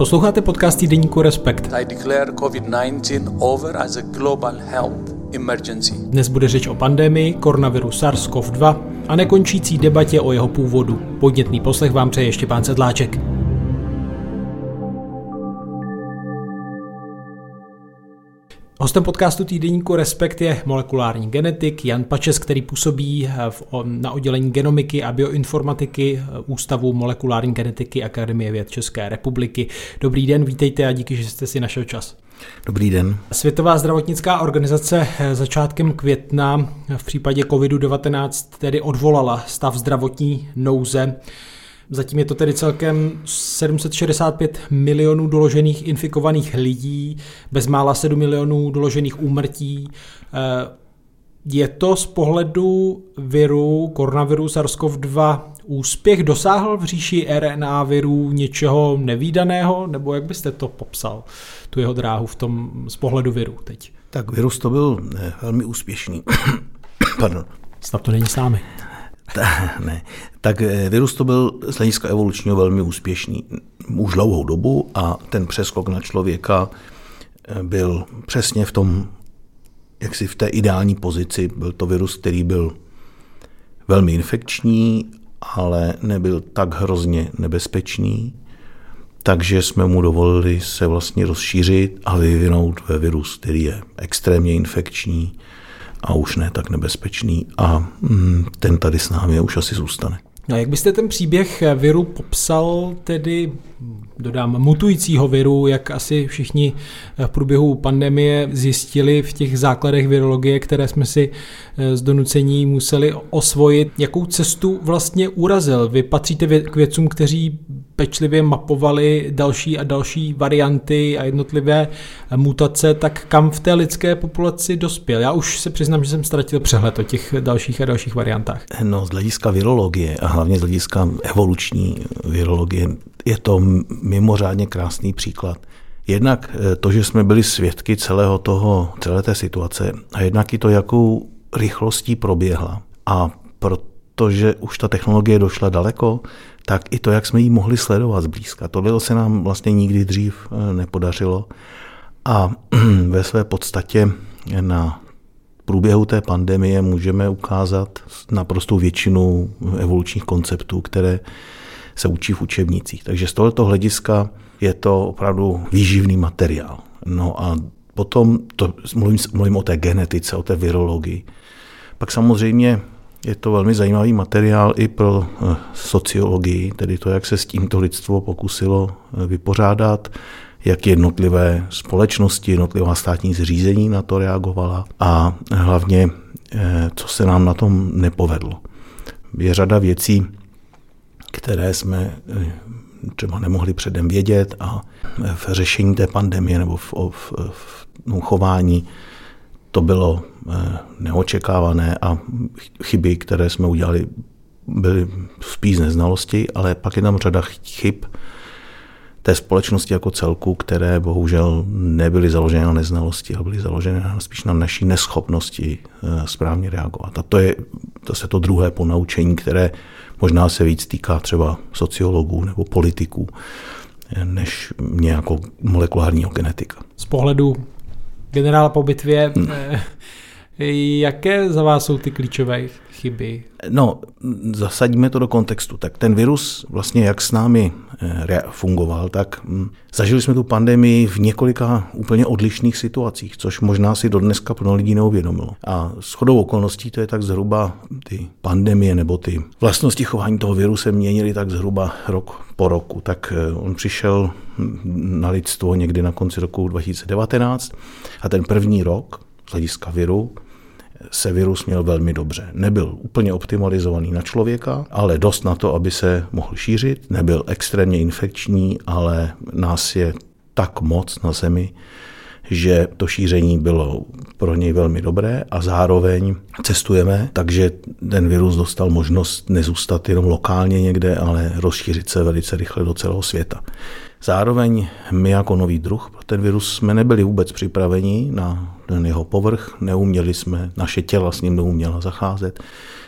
Posloucháte podcast týdeníku Respekt. I declare COVID-19 over as a global health emergency. Dnes bude řeč o pandemii koronaviru SARS-CoV-2 a nekončící debatě o jeho původu. Podnětný poslech vám přeje ještě pán Sedláček. Hostem podcastu týdeníku Respekt je molekulární genetik Jan Pačes, který působí v, na oddělení genomiky a bioinformatiky Ústavu molekulární genetiky Akademie věd České republiky. Dobrý den, vítejte a díky, že jste si našel čas. Dobrý den. Světová zdravotnická organizace začátkem května v případě COVID-19 tedy odvolala stav zdravotní nouze. Zatím je to tedy celkem 765 milionů doložených infikovaných lidí, bezmála 7 milionů doložených úmrtí. Eh, je to z pohledu viru, koronaviru SARS-CoV-2 úspěch? Dosáhl v říši RNA virů něčeho nevýdaného? Nebo jak byste to popsal, tu jeho dráhu v tom z pohledu viru teď? Tak virus to byl ne, velmi úspěšný. Pardon. Snad to není s námi. Ta, ne. Tak eh, virus to byl z hlediska evolučního velmi úspěšný už dlouhou dobu a ten přeskok na člověka eh, byl přesně v tom, jak si v té ideální pozici. Byl to virus, který byl velmi infekční, ale nebyl tak hrozně nebezpečný, takže jsme mu dovolili se vlastně rozšířit a vyvinout ve virus, který je extrémně infekční, a už ne tak nebezpečný a mm, ten tady s námi už asi zůstane. No, jak byste ten příběh viru popsal, tedy dodám mutujícího viru, jak asi všichni v průběhu pandemie zjistili v těch základech virologie, které jsme si eh, z donucení museli osvojit, jakou cestu vlastně urazil. Vy patříte k vědcům, kteří pečlivě mapovali další a další varianty a jednotlivé mutace, tak kam v té lidské populaci dospěl? Já už se přiznám, že jsem ztratil přehled o těch dalších a dalších variantách. No, z hlediska virologie a hlavně z hlediska evoluční virologie je to mimořádně krásný příklad. Jednak eh, to, že jsme byli svědky celého toho, celé té situace a jednak i to, jakou rychlostí proběhla. A protože už ta technologie došla daleko, tak i to, jak jsme ji mohli sledovat zblízka. Tohle se nám vlastně nikdy dřív eh, nepodařilo. A ve své podstatě na průběhu té pandemie můžeme ukázat naprostou většinu evolučních konceptů, které se učí v učebnicích. Takže z tohoto hlediska je to opravdu výživný materiál. No a potom to, mluvím, mluvím o té genetice, o té virologii. Pak samozřejmě je to velmi zajímavý materiál i pro eh, sociologii, tedy to, jak se s tímto lidstvo pokusilo eh, vypořádat, jak jednotlivé společnosti, jednotlivá státní zřízení na to reagovala a hlavně, eh, co se nám na tom nepovedlo. Je řada věcí, které jsme třeba nemohli předem vědět a v řešení té pandemie nebo v, v, v chování to bylo eh, neočekávané a chyby, které jsme udělali, byly spíš neznalosti, ale pak je tam řada chyb té společnosti jako celku, které bohužel nebyly založeny na neznalosti, ale byly založeny spíš na naší neschopnosti eh, správně reagovat. A to je to se to druhé ponaučení, které možná se víc týká třeba sociologů nebo politiků, eh, než mě jako molekulárního genetika. Z pohledu generála po bitvě, hmm. Jaké za vás jsou ty klíčové chyby? No, zasadíme to do kontextu. Tak ten virus vlastně jak s námi eh, fungoval, tak hm, zažili jsme tu pandemii v několika úplně odlišných situacích, což možná si do dneska plno lidí neuvědomilo. A s chodou okolností to je tak zhruba ty pandemie nebo ty vlastnosti chování toho viru se měnily tak zhruba rok po roku. Tak eh, on přišel hm, na lidstvo někdy na konci roku 2019 a ten první rok z hlediska viru se virus měl velmi dobře. Nebyl úplně optimalizovaný na člověka, ale dost na to, aby se mohl šířit. Nebyl extrémně infekční, ale nás je tak moc na Zemi, že to šíření bylo pro něj velmi dobré a zároveň cestujeme, takže ten virus dostal možnost nezůstat jenom lokálně někde, ale rozšířit se velice rychle do celého světa. Zároveň my jako nový druh pro ten virus jsme nebyli vůbec připraveni na ten jeho povrch, neuměli jsme, naše těla s ním neuměla zacházet,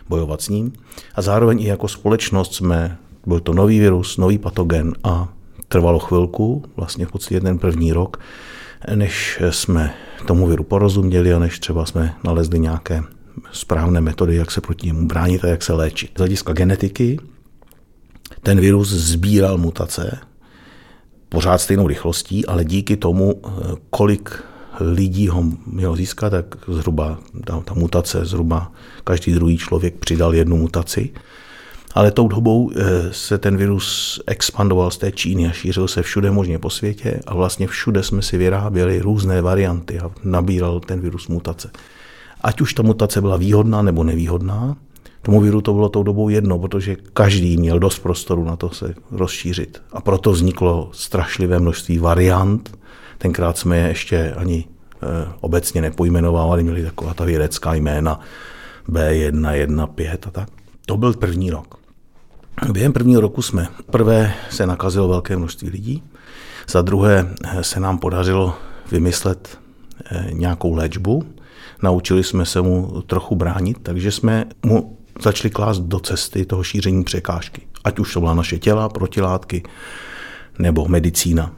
bojovat s ním. A zároveň i jako společnost jsme, byl to nový virus, nový patogen a trvalo chvilku, vlastně v podstatě ten první rok, než jsme tomu viru porozuměli a než třeba jsme nalezli nějaké správné metody, jak se proti němu bránit a jak se léčit. Z hlediska genetiky ten virus sbíral mutace pořád stejnou rychlostí, ale díky tomu, kolik lidí ho mělo získat, tak zhruba ta, ta mutace, zhruba každý druhý člověk přidal jednu mutaci. Ale tou dobou eh, se ten virus expandoval z té Číny a šířil se všude možně po světě a vlastně všude jsme si vyráběli různé varianty a nabíral ten virus mutace. Ať už ta mutace byla výhodná nebo nevýhodná, tomu viru to bylo tou dobou jedno, protože každý měl dost prostoru na to se rozšířit. A proto vzniklo strašlivé množství variant. Tenkrát jsme je ještě ani e, obecně nepojmenovávali, měli taková ta vědecká jména B1, 1, 5 a tak. To byl první rok. Během prvního roku jsme prvé se nakazilo velké množství lidí, za druhé se nám podařilo vymyslet eh, nějakou léčbu. Naučili jsme se mu trochu bránit, takže jsme mu začali klást do cesty toho šíření překážky. Ať už to byla naše těla, protilátky, nebo medicína,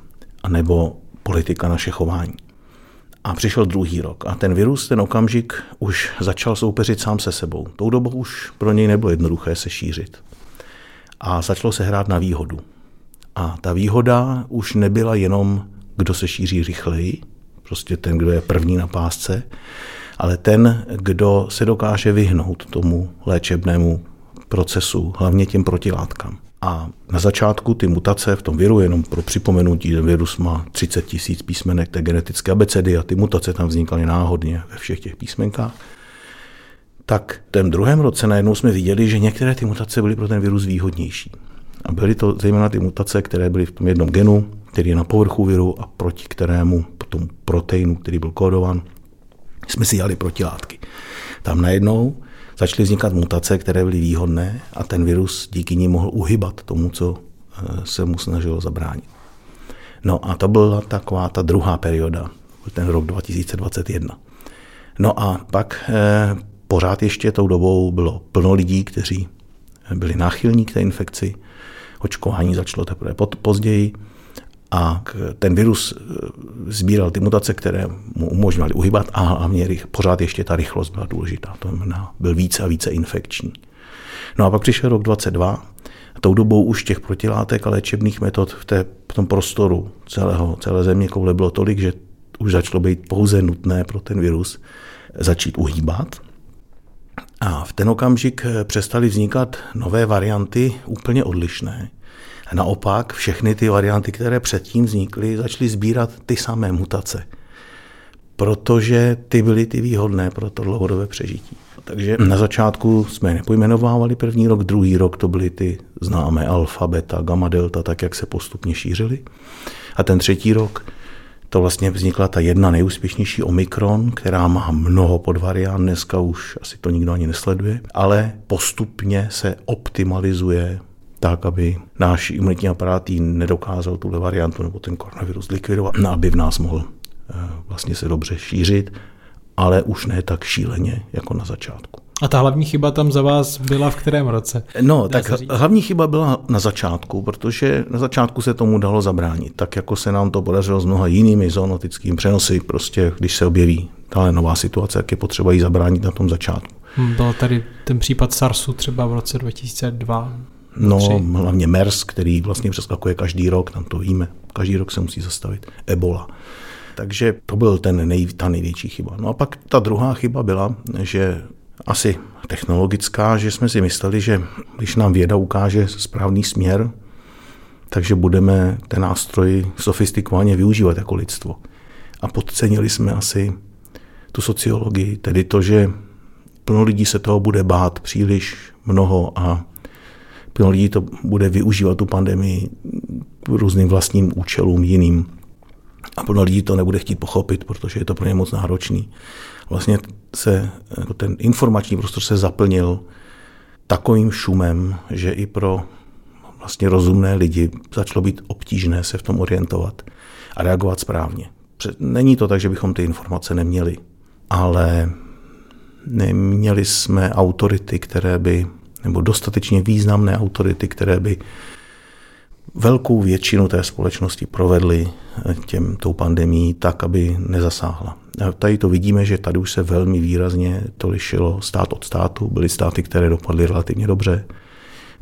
nebo politika naše chování. A přišel druhý rok a ten virus, ten okamžik už začal soupeřit sám se sebou. Tou dobou už pro něj nebylo jednoduché se šířit. A začalo se hrát na výhodu. A ta výhoda už nebyla jenom, kdo se šíří rychleji, prostě ten, kdo je první na pásce, ale ten, kdo se dokáže vyhnout tomu léčebnému procesu, hlavně těm protilátkám. A na začátku ty mutace v tom viru, jenom pro připomenutí, ten virus má 30 tisíc písmenek té genetické abecedy a ty mutace tam vznikaly náhodně ve všech těch písmenkách. Tak v tom druhém roce najednou jsme viděli, že některé ty mutace byly pro ten virus výhodnější. A byly to zejména ty mutace, které byly v tom jednom genu, který je na povrchu viru a proti kterému, tomu proteinu, který byl kódovan, jsme si jali protilátky. Tam najednou začaly vznikat mutace, které byly výhodné a ten virus díky ní mohl uhybat tomu, co eh, se mu snažilo zabránit. No a to byla taková ta druhá perioda, ten rok 2021. No a pak eh, pořád ještě tou dobou bylo plno lidí, kteří byli náchylní k té infekci. Očkování začalo teprve později a ten virus eh, sbíral ty mutace, které mu umožňovaly uhybat a hlavně pořád ještě ta rychlost byla důležitá. To znamená, byl více a více infekční. No a pak přišel rok 22 a tou dobou už těch protilátek a léčebných metod v, té, v tom prostoru celého, celé země koule bylo tolik, že už začalo být pouze nutné pro ten virus začít uhýbat. A v ten okamžik eh, přestaly vznikat nové varianty úplně odlišné, Naopak všechny ty varianty, které předtím vznikly, začaly sbírat ty samé mutace, protože ty byly ty výhodné pro to dlouhodobé přežití. Takže na začátku jsme nepojmenovávali první rok, druhý rok to byly ty známé alfa, beta, gamma, delta, tak jak se postupně šířily. A ten třetí rok to vlastně vznikla ta jedna nejúspěšnější Omikron, která má mnoho podvariant, dneska už asi to nikdo ani nesleduje, ale postupně se optimalizuje tak, aby náš imunitní aparát jí nedokázal tuhle variantu nebo ten koronavirus likvidovat, no, aby v nás mohl eh, vlastně se dobře šířit, ale už ne tak šíleně jako na začátku. A ta hlavní chyba tam za vás byla v kterém roce? No, tak hlavní chyba byla na začátku, protože na začátku se tomu dalo zabránit, tak jako se nám to podařilo s mnoha jinými zoonotickými přenosy, prostě když se objeví tahle nová situace, jak je potřeba jí zabránit na tom začátku. Hmm, byl tady ten případ SARSu třeba v roce 2002. No, hlavně MERS, který vlastně přeskakuje každý rok, tam to víme, každý rok se musí zastavit. Ebola. Takže to byl ten nej, ta největší chyba. No a pak ta druhá chyba byla, že asi technologická, že jsme si mysleli, že když nám věda ukáže správný směr, takže budeme ten nástroj sofistikovaně využívat jako lidstvo. A podcenili jsme asi tu sociologii, tedy to, že plno lidí se toho bude bát příliš mnoho a plno lidí to bude využívat tu pandemii k různým vlastním účelům jiným. A plno lidí to nebude chtít pochopit, protože je to pro ně moc náročný. Vlastně se jako ten informační prostor se zaplnil takovým šumem, že i pro vlastně rozumné lidi začalo být obtížné se v tom orientovat a reagovat správně. Není to tak, že bychom ty informace neměli, ale neměli jsme autority, které by nebo dostatečně významné autority, které by velkou většinu té společnosti provedli těm, tou pandemí tak, aby nezasáhla. A tady to vidíme, že tady už se velmi výrazně to lišilo stát od státu. Byly státy, které dopadly relativně dobře,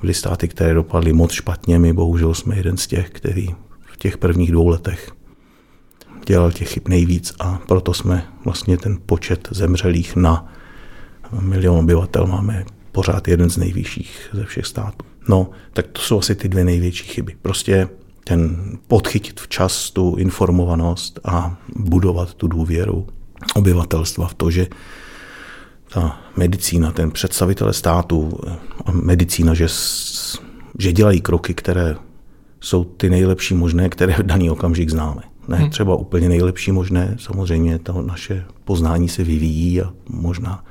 byly státy, které dopadly moc špatně. My bohužel jsme jeden z těch, který v těch prvních dvou letech dělal těch chyb nejvíc a proto jsme vlastně ten počet zemřelých na milion obyvatel máme pořád jeden z nejvyšších ze všech států. No, tak to jsou asi ty dvě největší chyby. Prostě ten podchytit včas tu informovanost a budovat tu důvěru obyvatelstva v to, že ta medicína, ten představitele státu a medicína, že, že dělají kroky, které jsou ty nejlepší možné, které v daný okamžik známe. Ne hmm. třeba úplně nejlepší možné, samozřejmě to naše poznání se vyvíjí a možná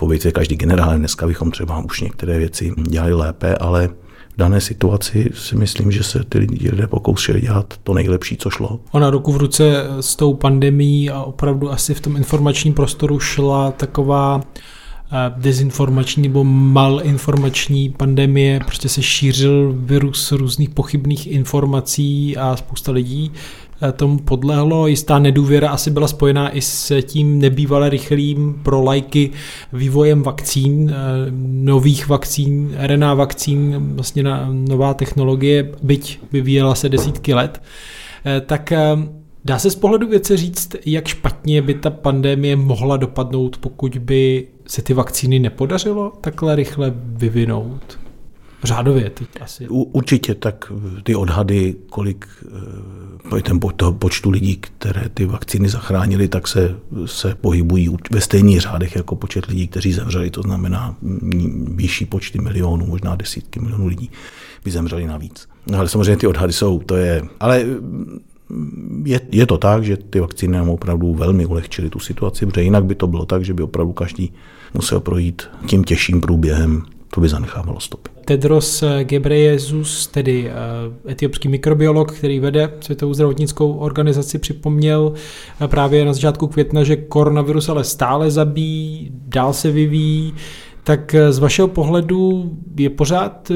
povědět každý generál, dneska bychom třeba už některé věci dělali lépe, ale v dané situaci si myslím, že se ty lidé pokoušeli dělat to nejlepší, co šlo. Ona ruku v ruce s tou pandemí a opravdu asi v tom informačním prostoru šla taková eh, dezinformační nebo malinformační pandemie, prostě se šířil virus různých pochybných informací a spousta lidí tomu podlehlo. Jistá nedůvěra asi byla spojená i s tím nebývale rychlým pro lajky vývojem vakcín, eh, nových vakcín, RNA vakcín, vlastně na nová technologie, byť vyvíjela se desítky let. Eh, tak Dá se z pohledu věce říct, jak špatně by ta pandemie mohla dopadnout, pokud by se ty vakcíny nepodařilo takhle rychle vyvinout? Řádově teď asi. U, určitě, tak ty odhady, kolik eh, ten toho počtu lidí, které ty vakcíny zachránili, tak se, se pohybují ve stejných řádech jako počet lidí, kteří zemřeli. To znamená vyšší počty milionů, možná desítky milionů lidí by zemřeli navíc. No, ale samozřejmě ty odhady jsou, to je... Ale je, je to tak, že ty vakcíny nám opravdu velmi ulehčily tu situaci, protože jinak by to bylo tak, že by opravdu každý musel projít tím těžším průběhem to by zanechávalo stopy. Tedros Ghebreyesus, tedy eh, etiopský mikrobiolog, který vede Světovou zdravotnickou organizaci, připomněl eh, právě na začátku května, že koronavirus ale stále zabíjí, dál se vyvíjí. Tak eh, z vašeho pohledu je pořád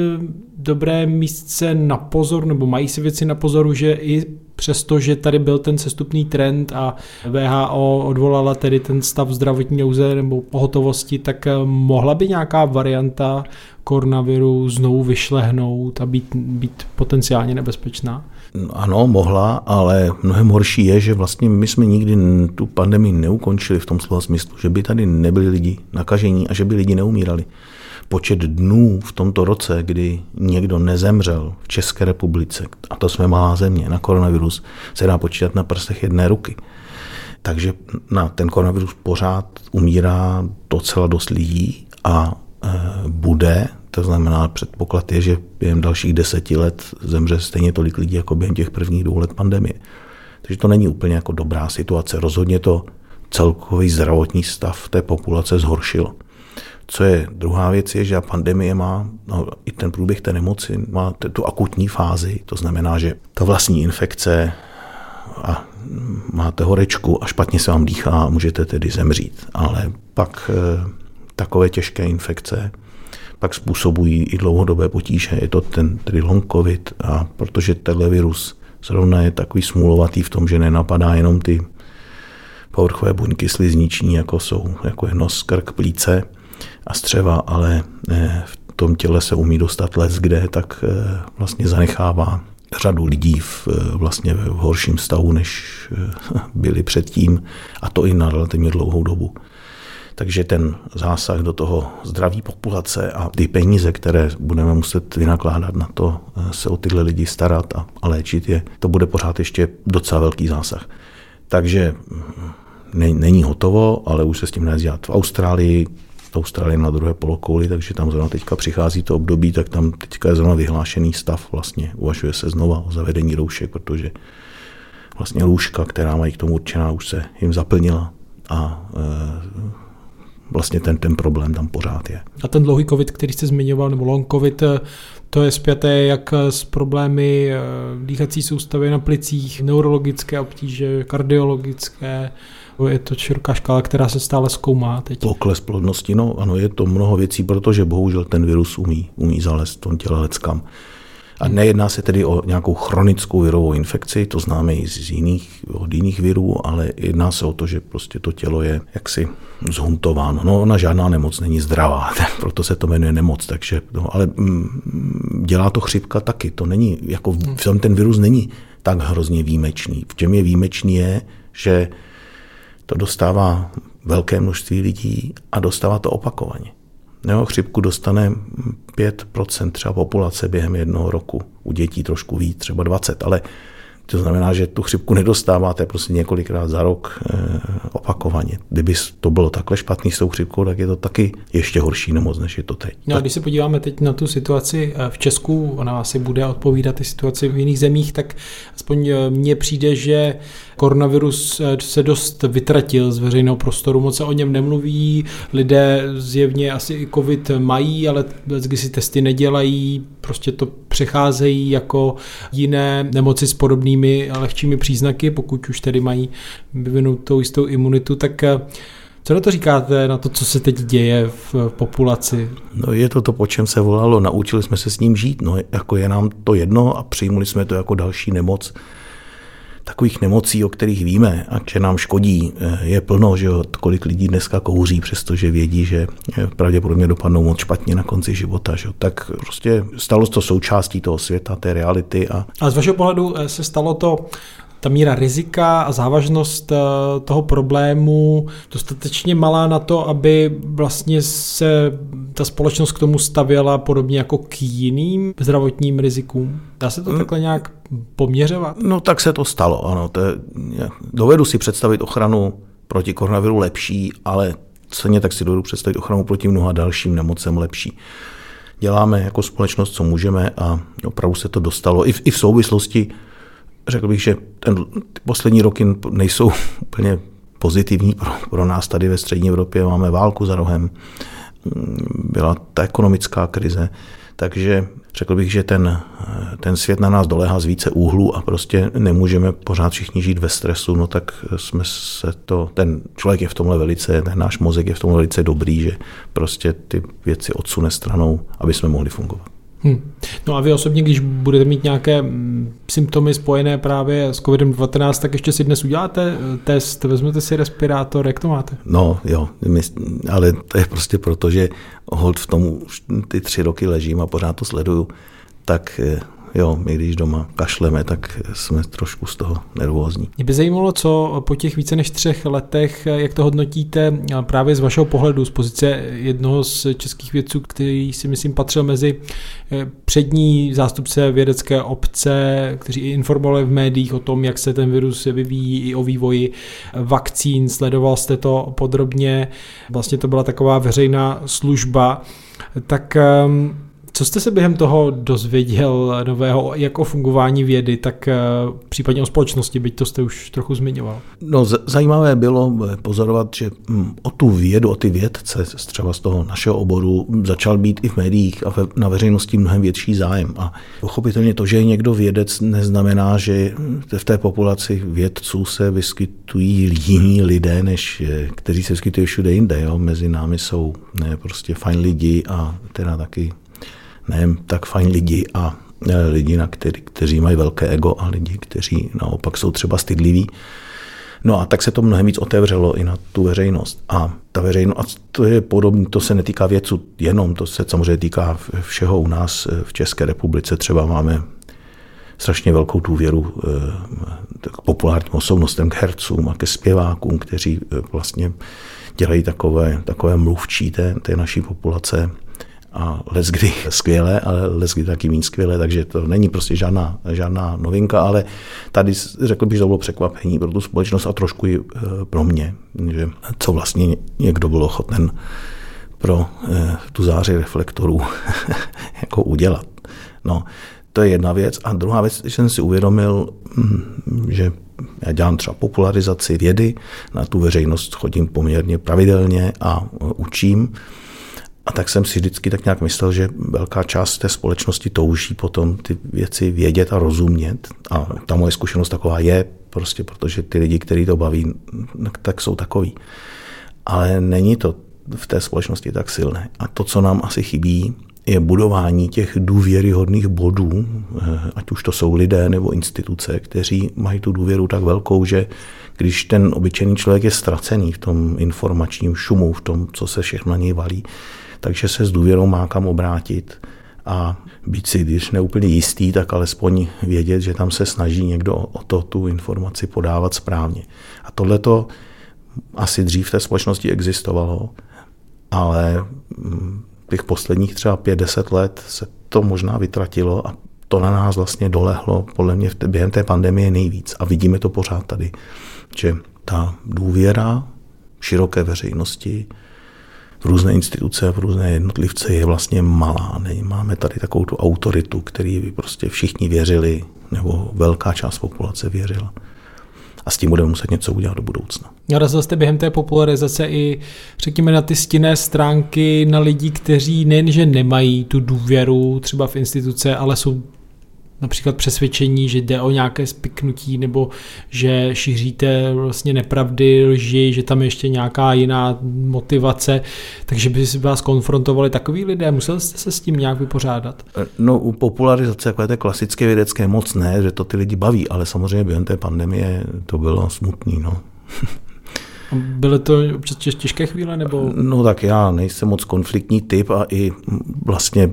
dobré místce na pozor, nebo mají si věci na pozoru, že i přesto, že tady byl ten sestupný trend a VHO odvolala tedy ten stav zdravotní nouze nebo pohotovosti, tak eh, mohla by nějaká varianta koronaviru znovu vyšlehnout a být, být potenciálně nebezpečná? No, ano, mohla, ale mnohem horší je, že vlastně my jsme nikdy tu pandemii neukončili v tom slova smyslu, že by tady nebyli lidi nakažení a že by lidi neumírali počet dnů v tomto roce, kdy někdo nezemřel v České republice, a to jsme malá země, na koronavirus, se dá počítat na prstech jedné ruky. Takže na ten koronavirus pořád umírá docela dost lidí a e, bude, to znamená, předpoklad je, že během dalších deseti let zemře stejně tolik lidí, jako během těch prvních dvou let pandemie. Takže to není úplně jako dobrá situace. Rozhodně to celkový zdravotní stav té populace zhoršilo. Co je druhá věc, je, že pandemie má, no, i ten průběh té nemoci má tu akutní fázi, to znamená, že ta vlastní infekce a máte horečku a špatně se vám dýchá a můžete tedy zemřít. Ale pak e, takové těžké infekce pak způsobují i dlouhodobé potíže. Je to ten tedy long covid a protože tenhle virus zrovna je takový smůlovatý v tom, že nenapadá jenom ty povrchové buňky slizniční, jako jsou jako je nos, krk, plíce, a střeva, ale eh, v tom těle se umí dostat les, kde tak eh, vlastně zanechává řadu lidí v, eh, vlastně v horším stavu, než byli předtím, a to i na relativně dlouhou dobu. Takže ten zásah do toho zdraví populace a ty peníze, které budeme muset vynakládat na to, se o tyhle lidi starat a, a léčit je, to bude pořád ještě docela velký zásah. Takže mm, není hotovo, ale už se s tím nedá dělat. V Austrálii Austrálie na druhé polokouli, takže tam zrovna teďka přichází to období, tak tam teďka je zrovna vyhlášený stav vlastně. Uvažuje se znova o zavedení roušek, protože vlastně lůžka, která mají k tomu určená, už se jim zaplnila a e, vlastně ten, ten problém tam pořád je. A ten dlouhý covid, který jste zmiňoval, nebo long covid, e, to je zpěté jak s problémy e, dýchací soustavy na plicích, neurologické obtíže, kardiologické, je to široká škála, která se stále zkoumá teď. Pokles plodnosti, no ano, je to mnoho věcí, protože bohužel ten virus umí, umí zalézt v tom těle leckam. A nejedná se tedy o nějakou chronickou virovou infekci, to známe i z jiných, od jiných virů, ale jedná se o to, že prostě to tělo je jaksi zhuntováno. No, ona žádná nemoc není zdravá, proto se to jmenuje nemoc, takže, no, ale mm, dělá to chřipka taky, to není, jako v tom ten virus není tak hrozně výjimečný. V čem je výjimečný je, že to dostává velké množství lidí a dostává to opakovaně. Jo, chřipku dostane 5% třeba populace během jednoho roku. U dětí trošku víc, třeba 20, ale to znamená, že tu chřipku nedostáváte prostě několikrát za rok e, opakovaně. Kdyby to bylo takhle špatný s tou chřipkou, tak je to taky ještě horší nemoc, než je to teď. No a když se podíváme teď na tu situaci eh, v Česku, ona asi bude odpovídat i situaci v jiných zemích, tak aspoň eh, mně přijde, že koronavirus se dost vytratil z veřejného prostoru, moc se o něm nemluví, lidé zjevně asi i covid mají, ale když si testy nedělají, prostě to přecházejí jako jiné nemoci s podobnými lehčími příznaky, pokud už tedy mají vyvinutou jistou imunitu, tak eh, co na to říkáte, na to, co se teď děje v populaci? No je to to, po čem se volalo, naučili jsme se s ním žít, no jako je nám to jedno a přijmuli jsme to jako další nemoc, takových nemocí, o kterých víme a že nám škodí, eh, je plno, že kolik lidí dneska kouří, přestože vědí, že eh, pravděpodobně dopadnou moc špatně na konci života. Že. Tak prostě stalo se to součástí toho světa, té reality. A... a z vašeho pohledu eh, se stalo to ta míra rizika a závažnost toho problému dostatečně malá na to, aby vlastně se ta společnost k tomu stavěla podobně jako k jiným zdravotním rizikům? Dá se to hmm. takhle nějak poměřovat? No tak se to stalo, ano. To je, dovedu si představit ochranu proti koronaviru lepší, ale ceně tak si dovedu představit ochranu proti mnoha dalším nemocem lepší. Děláme jako společnost, co můžeme a opravdu se to dostalo. I v, i v souvislosti, řekl bych, že ten, ty poslední roky nejsou úplně pozitivní pro, pro nás tady ve střední Evropě. Máme válku za rohem, byla ta ekonomická krize, takže řekl bych, že ten, ten svět na nás dolehá z více úhlů a prostě nemůžeme pořád všichni žít ve stresu, no tak jsme se to, ten člověk je v tomhle velice, ten náš mozek je v tomhle velice dobrý, že prostě ty věci odsune stranou, aby jsme mohli fungovat. Hmm. No a vy osobně, když budete mít nějaké mm, symptomy spojené právě s COVID-19, tak ještě si dnes uděláte eh, test, vezmete si respirátor, jak to máte? No jo, ale to je prostě proto, že hold v tom už ty tři roky ležím a pořád to sleduju, tak eh, jo, my když doma kašleme, tak jsme trošku z toho nervózní. Mě by zajímalo, co po těch více než třech letech, jak to hodnotíte právě z vašeho pohledu, z pozice jednoho z českých vědců, který si myslím patřil mezi eh, přední zástupce vědecké obce, kteří informovali v médiích o tom, jak se ten virus vyvíjí i o vývoji vakcín, sledoval jste to podrobně, vlastně to byla taková veřejná služba, tak ehm, co jste se během toho dozvěděl nového, jak o fungování vědy, tak eh, případně o společnosti, byť to jste už trochu zmiňoval? No, zajímavé bylo pozorovat, že hm, o tu vědu, o ty vědce, třeba z toho našeho oboru, začal být i v médiích a na veřejnosti mnohem větší zájem. A pochopitelně to, že je někdo vědec, neznamená, že v té populaci vědců se vyskytují jiní lidé, než kteří se vyskytují všude jinde. Jo? Mezi námi jsou ne, prostě fajn lidi a teda taky ne tak fajn lidi a e, lidi, na který, kteří mají velké ego a lidi, kteří naopak jsou třeba stydliví. No a tak se to mnohem víc otevřelo i na tu veřejnost. A ta veřejnost, a to je podobné, to se netýká věců jenom, to se samozřejmě týká všeho u nás e, v České republice. Třeba máme strašně velkou důvěru e, k populárním osobnostem, k hercům a ke zpěvákům, kteří vlastně dělají takové, takové mluvčí té, té naší populace a kdy skvělé, ale kdy taky méně skvělé, takže to není prostě žádná, žádná novinka, ale tady řekl bych, že to bylo překvapení pro tu společnost a trošku i eh, pro mě, že co vlastně někdo byl ochoten pro eh, tu záři reflektorů jako udělat. No, to je jedna věc. A druhá věc, že jsem si uvědomil, hm, že já dělám třeba popularizaci vědy, na tu veřejnost chodím poměrně pravidelně a učím. A tak jsem si vždycky tak nějak myslel, že velká část té společnosti touží potom ty věci vědět a rozumět. A ta moje zkušenost taková je, prostě protože ty lidi, kteří to baví, tak jsou takový. Ale není to v té společnosti tak silné. A to, co nám asi chybí, je budování těch důvěryhodných bodů, eh, ať už to jsou lidé nebo instituce, kteří mají tu důvěru tak velkou, že když ten obyčejný člověk je ztracený v tom informačním šumu, v tom, co se všechno na něj valí, takže se s důvěrou má kam obrátit a být si, když neúplně jistý, tak alespoň vědět, že tam se snaží někdo o to tu informaci podávat správně. A tohle to asi dřív v té společnosti existovalo, ale mm, těch posledních třeba 5-10 let se to možná vytratilo a to na nás vlastně dolehlo podle mě během té pandemie nejvíc. A vidíme to pořád tady, že ta důvěra široké veřejnosti různé instituce, v různé jednotlivce je vlastně malá. Máme tady takovou tu autoritu, který by prostě všichni věřili, nebo velká část populace věřila a s tím budeme muset něco udělat do budoucna. Narazil jste během té popularizace i, řekněme, na ty stinné stránky na lidi, kteří nejenže nemají tu důvěru třeba v instituce, ale jsou například přesvědčení, že jde o nějaké spiknutí nebo že šíříte vlastně nepravdy, lži, že tam je ještě nějaká jiná motivace, takže by si vás konfrontovali takový lidé, musel jste se s tím nějak vypořádat? No u popularizace, jako je to klasické vědecké moc ne, že to ty lidi baví, ale samozřejmě během té pandemie to bylo smutný, no. Byly to občas těžké chvíle? Nebo? No tak já nejsem moc konfliktní typ a i vlastně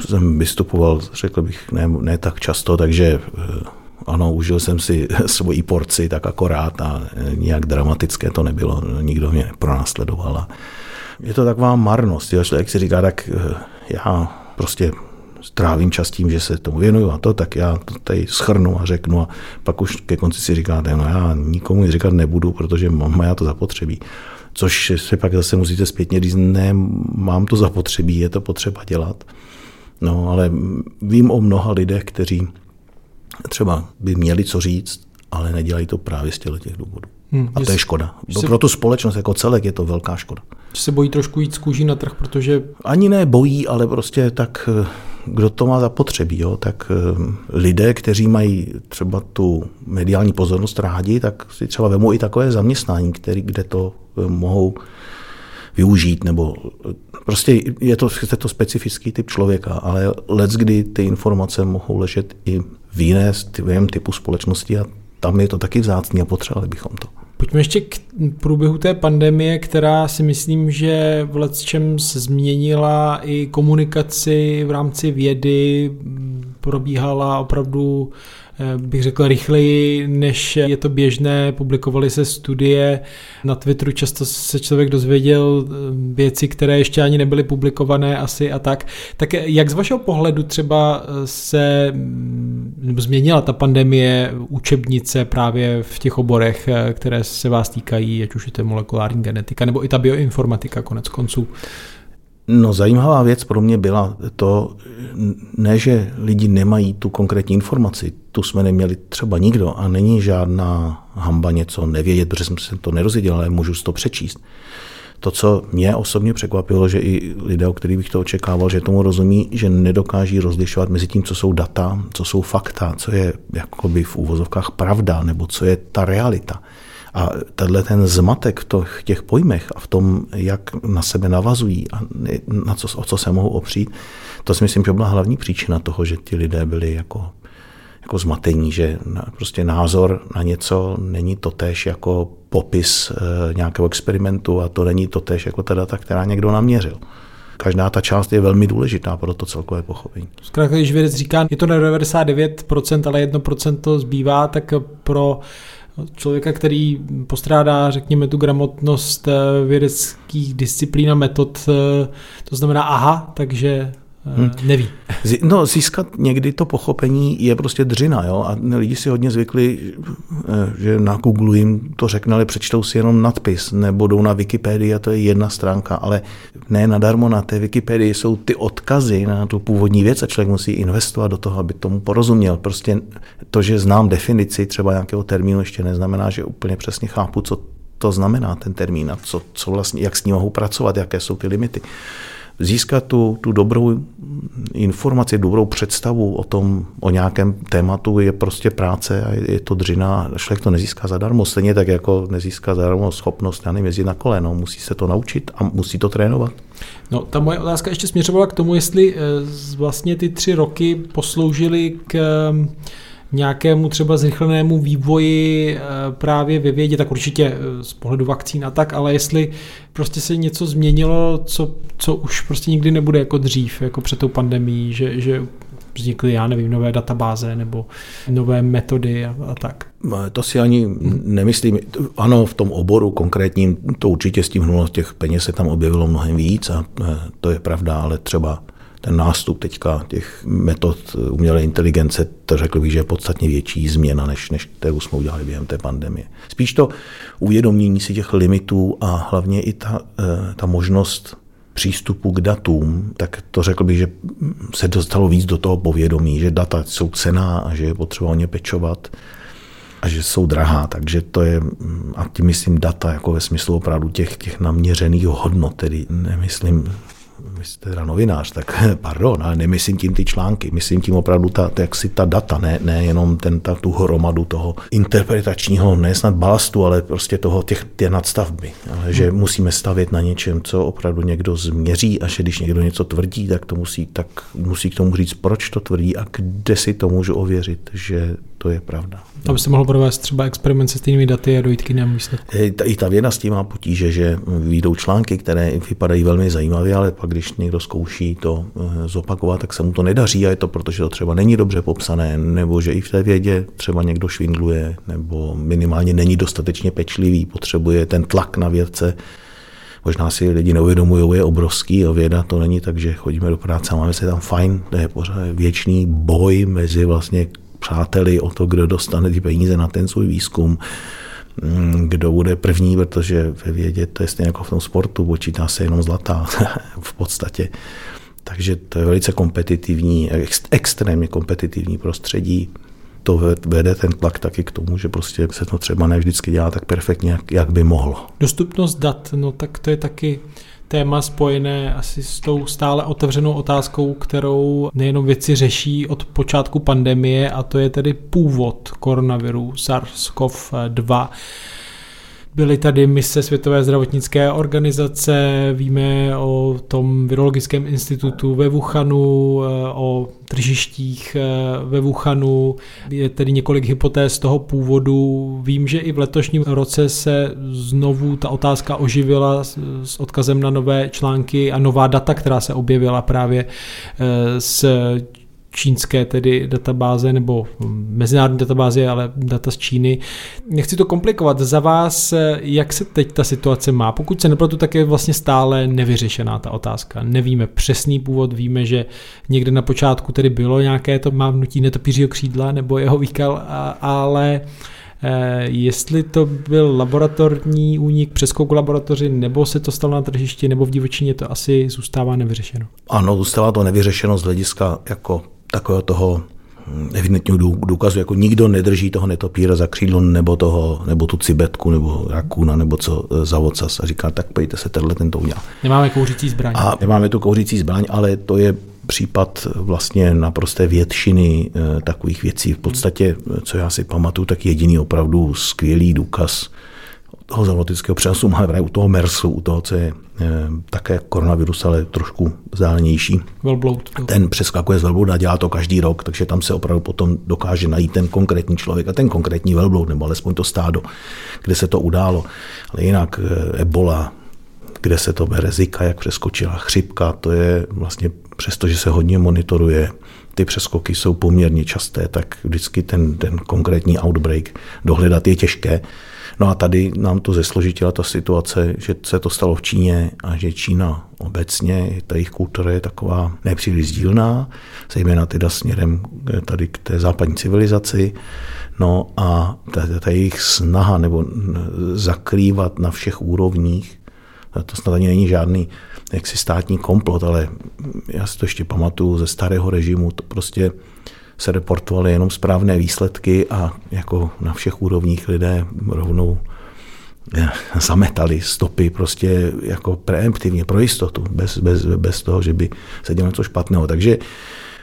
jsem vystupoval, řekl bych, ne, ne tak často, takže eh, ano, užil jsem si svoji porci tak akorát a eh, nijak dramatické to nebylo, nikdo mě nepronásledoval. Je to taková marnost, jo, člověk si říká, tak eh, já prostě strávím čas tím, že se tomu věnuju a to, tak já to tady schrnu a řeknu a pak už ke konci si říkáte, no já nikomu říkat nebudu, protože mám já to zapotřebí. Což si pak zase musíte zpětně říct, ne, mám to zapotřebí, je to potřeba dělat. No, ale vím o mnoha lidech, kteří třeba by měli co říct, ale nedělají to právě z těch důvodů. Hmm, a to je škoda. Se... Pro tu společnost jako celek je to velká škoda. Že se bojí trošku jít z kůží na trh, protože... Ani ne bojí, ale prostě tak, eh, kdo to má zapotřebí, jo? tak eh, lidé, kteří mají třeba tu mediální pozornost rádi, tak si třeba vemou i takové zaměstnání, který, kde to eh, mohou využít, nebo prostě je to, je to specifický typ člověka, ale let, kdy ty informace mohou ležet i v jiné typu společnosti a tam je to taky vzácný a potřebovali bychom to. Pojďme ještě k průběhu té pandemie, která si myslím, že v čem se změnila i komunikaci v rámci vědy, probíhala opravdu Eh, bych řekl, rychleji, než je to běžné. Publikovaly se studie na Twitteru, často se člověk dozvěděl eh, věci, které ještě ani nebyly publikované asi a tak. Tak jak z vašeho pohledu třeba eh, se mm, nebo změnila ta pandemie učebnice právě v těch oborech, které se vás týkají, ať už je to molekulární genetika nebo i ta bioinformatika konec konců? No zajímavá věc pro mě byla to, ne, že lidi nemají tu konkrétní informaci, tu jsme neměli třeba nikdo a není žádná hamba něco nevědět, protože jsem se to nerozvěděl, ale můžu si to přečíst. To, co mě osobně překvapilo, že i lidé, o kterých bych to očekával, že tomu rozumí, že nedokáží rozlišovat mezi tím, co jsou data, co jsou fakta, co je jakoby v úvozovkách pravda, nebo co je ta realita. A tenhle ten zmatek v těch pojmech a v tom, jak na sebe navazují a na co, o co se mohou opřít, to si myslím, že byla hlavní příčina toho, že ti lidé byli jako, jako zmatení, že prostě názor na něco není totéž jako popis e, nějakého experimentu a to není totéž jako ta data, která někdo naměřil. Každá ta část je velmi důležitá pro to celkové pochopení. Zkrátka, když vědec říká, je to na 99%, ale 1% to zbývá, tak pro člověka, který postrádá, řekněme, tu gramotnost eh, vědeckých disciplín a metod, eh, to znamená aha, takže Hmm. Neví. No, získat někdy to pochopení je prostě dřina, jo? A lidi si hodně zvykli, eh, že na Google jim to řekne, ale přečtou si jenom nadpis, nebo jdou na Wikipedii a to je jedna stránka, ale ne nadarmo na té Wikipedii jsou ty odkazy na tu původní věc a člověk musí investovat do toho, aby tomu porozuměl. Prostě to, že znám definici třeba nějakého termínu, ještě neznamená, že úplně přesně chápu, co to znamená ten termín a co, co vlastně, jak s ním mohu pracovat, jaké jsou ty limity. Získat tu, tu dobrou informaci, dobrou představu o tom, o nějakém tématu je prostě práce a je to dřina. Člověk to nezíská zadarmo, stejně tak jako nezíská zadarmo schopnost, já nevím, jezdit na koleno. Musí se to naučit a musí to trénovat. No, ta moje otázka ještě směřovala k tomu, jestli eh, vlastně ty tři roky posloužily k eh, nějakému třeba zrychlenému vývoji eh, právě ve vědě, tak určitě z pohledu vakcín a tak, ale jestli prostě se něco změnilo, co, co už prostě nikdy nebude jako dřív, jako před tou pandemí, že, že vznikly, já nevím, nové databáze nebo nové metody a, a tak. To si ani nemyslím. Ano, v tom oboru konkrétním to určitě s tím těch peněz se tam objevilo mnohem víc a to je pravda, ale třeba ten nástup teďka těch metod umělé inteligence, to řekl bych, že je podstatně větší změna, než, než kterou jsme udělali během té pandemie. Spíš to uvědomění si těch limitů a hlavně i ta, e, ta možnost přístupu k datům, tak to řekl bych, že se dostalo víc do toho povědomí, že data jsou cená a že je potřeba o ně pečovat a že jsou drahá, takže to je, a tím myslím data jako ve smyslu opravdu těch, těch naměřených hodnot, tedy nemyslím vy jste teda novinář, tak pardon, ale nemyslím tím ty články, myslím tím opravdu ta, jak si ta data, ne, ne jenom ten, ta, tu hromadu toho interpretačního, ne snad balastu, ale prostě toho těch, těch nadstavby. Ale že hmm. musíme stavět na něčem, co opravdu někdo změří a že když někdo něco tvrdí, tak to musí, tak musí k tomu říct, proč to tvrdí a kde si to můžu ověřit, že to je pravda. Aby se mohl provést třeba experiment se stejnými daty a dojít k jinému výsledku. I ta věda s tím má potíže, že výjdou články, které vypadají velmi zajímavě, ale pak, když někdo zkouší to eh, zopakovat, tak se mu to nedaří a je to proto, že to třeba není dobře popsané, nebo že i v té vědě třeba někdo švindluje, nebo minimálně není dostatečně pečlivý, potřebuje ten tlak na vědce, možná si lidi neuvědomují, je obrovský a věda to není tak, že chodíme do práce a máme se tam fajn, to je pořád věčný boj mezi vlastně přáteli o to, kdo dostane ty peníze na ten svůj výzkum, mm, kdo bude první, protože ve vědě to je stejně jako v tom sportu, počítá se jenom zlatá v podstatě. Takže to je velice kompetitivní, extrémně kompetitivní prostředí. To vede ten tlak taky k tomu, že prostě se to třeba ne vždycky dělá tak perfektně, jak, jak by mohlo. Dostupnost dat, no tak to je taky téma spojené asi s tou stále otevřenou otázkou, kterou nejenom věci řeší od počátku pandemie, a to je tedy původ koronaviru SARS-CoV-2. Byly tady mise Světové zdravotnické organizace, víme o tom virologickém institutu ve Wuhanu, eh, o tržištích eh, ve Wuhanu, je tedy několik hypotéz toho původu. Vím, že i v letošním roce se znovu ta otázka oživila s odkazem na nové články a nová data, která se objevila právě eh, s čínské tedy databáze nebo mezinárodní databáze, ale data z Číny. Nechci to komplikovat. Za vás, jak se teď ta situace má? Pokud se nepletu, tak je vlastně stále nevyřešená ta otázka. Nevíme přesný původ, víme, že někde na počátku tedy bylo nějaké to mávnutí netopířího křídla nebo jeho výkal, ale eh, jestli to byl laboratorní únik přes kouku laboratoři, nebo se to stalo na tržišti, nebo v divočině, to asi zůstává nevyřešeno. Ano, zůstává to nevyřešeno z hlediska jako takového toho evidentního důkazu, jako nikdo nedrží toho netopíra za křídlo nebo, toho, nebo tu cibetku nebo rakuna nebo co e, za ocas a říká, tak pojďte se, tenhle ten to udělal. Nemáme kouřící zbraň. A nemáme tu kouřící zbraň, ale to je případ vlastně naprosté většiny e, takových věcí. V podstatě, co já si pamatuju, tak jediný opravdu skvělý důkaz toho zavotického přenosu máme právě u toho MERSu, u toho, co je e, také koronavirus, ale trošku vzdálenější. Velbloud. Ten přeskakuje z velblouda, dělá to každý rok, takže tam se opravdu potom dokáže najít ten konkrétní člověk a ten konkrétní velbloud, nebo alespoň to stádo, kde se to událo. Ale jinak e, ebola, kde se to bere zika, jak přeskočila chřipka, to je vlastně přesto, že se hodně monitoruje, ty přeskoky jsou poměrně časté, tak vždycky ten, ten konkrétní outbreak dohledat je těžké. No a tady nám to zesložitila ta situace, že se to stalo v Číně a že Čína obecně, ta jejich kultura je taková nepříliš sdílná, zejména teda směrem tady k té západní civilizaci. No a ta, ta jejich snaha nebo zakrývat na všech úrovních, to snad ani není žádný jaksi státní komplot, ale já si to ještě pamatuju ze starého režimu, to prostě se reportovaly jenom správné výsledky a jako na všech úrovních lidé rovnou zametali stopy prostě jako preemptivně, pro jistotu, bez, bez, bez toho, že by se dělalo něco špatného. Takže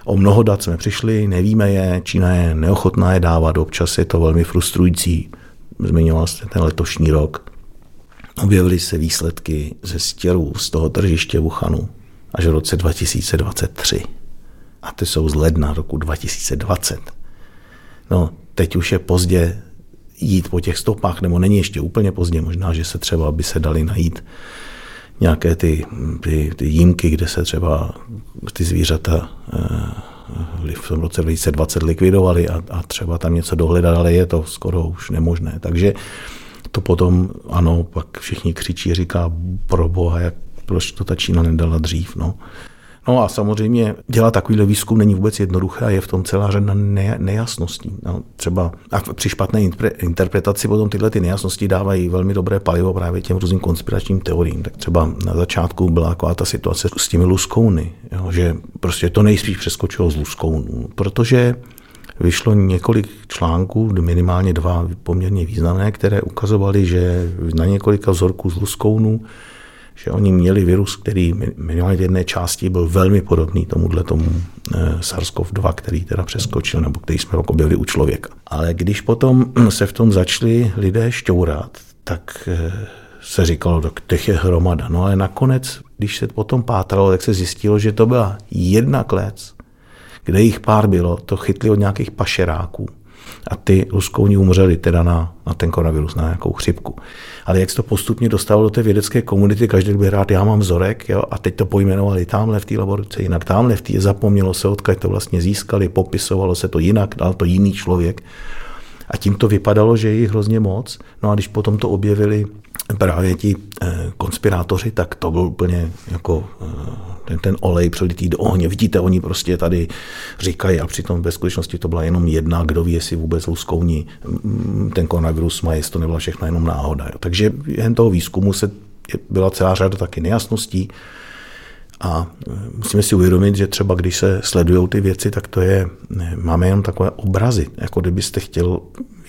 o mnoho dat jsme přišli, nevíme je, Čína je neochotná je dávat, občas je to velmi frustrující. Zmiňoval jste ten letošní rok. Objevily se výsledky ze stěrů z toho tržiště Wuhanu až v roce 2023. A ty jsou z ledna roku 2020. No, teď už je pozdě jít po těch stopách, nebo není ještě úplně pozdě, možná, že se třeba by se dali najít nějaké ty, ty, ty jímky, kde se třeba ty zvířata eh, v tom roce 2020 likvidovali a, a třeba tam něco dohledat, ale je to skoro už nemožné. Takže to potom, ano, pak všichni křičí, říká pro boha, jak, proč to ta Čína nedala dřív. No. No a samozřejmě dělat takovýhle výzkum není vůbec jednoduché a je v tom celá řada nejasností. No, třeba a při špatné interpretaci potom tyhle ty nejasnosti dávají velmi dobré palivo právě těm různým konspiračním teoriím. Tak třeba na začátku byla taková ta situace s těmi luskouny, jo, že prostě to nejspíš přeskočilo z luskounů, protože vyšlo několik článků, minimálně dva poměrně významné, které ukazovaly, že na několika vzorků z luskounů že oni měli virus, který minimálně v jedné části byl velmi podobný tomuhle tomu eh, SARS-CoV-2, který teda přeskočil, nebo který jsme objevili u člověka. Ale když potom se v tom začali lidé šťourat, tak eh, se říkalo, tak těch je hromada. No ale nakonec, když se potom pátralo, tak se zjistilo, že to byla jedna klec, kde jich pár bylo, to chytli od nějakých pašeráků a ty luskouni umřeli teda na, na ten koronavirus, na nějakou chřipku. Ale jak se to postupně dostalo do té vědecké komunity, každý by rád, já mám vzorek, jo, a teď to pojmenovali tamhle v té laboratoři, jinak tamhle v té, zapomnělo se, odkud to vlastně získali, popisovalo se to jinak, dal to jiný člověk. A tím to vypadalo, že je jich hrozně moc. No a když potom to objevili právě ti eh, konspirátoři, tak to byl úplně jako eh, ten, ten olej přelitý do ohně. Vidíte, oni prostě tady říkají a přitom ve skutečnosti to byla jenom jedna, kdo ví, jestli vůbec luskouní mm, ten koronavirus má, jestli to nebyla všechno jenom náhoda. Jo. Takže jen toho výzkumu se byla celá řada taky nejasností. A e, musíme si uvědomit, že třeba když se sledují ty věci, tak to je, máme jenom takové obrazy. Jako kdybyste chtěl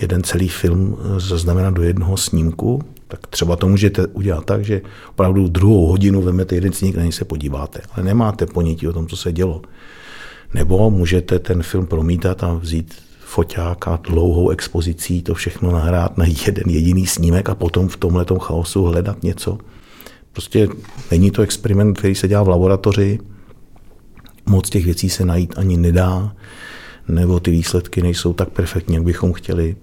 jeden celý film zaznamenat do jednoho snímku, tak třeba to můžete udělat tak, že opravdu druhou hodinu vemete jeden sníh, na něj se podíváte, ale nemáte ponětí o tom, co se dělo. Nebo můžete ten film promítat a vzít foťák a dlouhou expozicí to všechno nahrát na jeden jediný snímek a potom v tomhle chaosu hledat něco. Prostě není to experiment, který se dělá v laboratoři, moc těch věcí se najít ani nedá, nebo ty výsledky nejsou tak perfektní, jak bychom chtěli.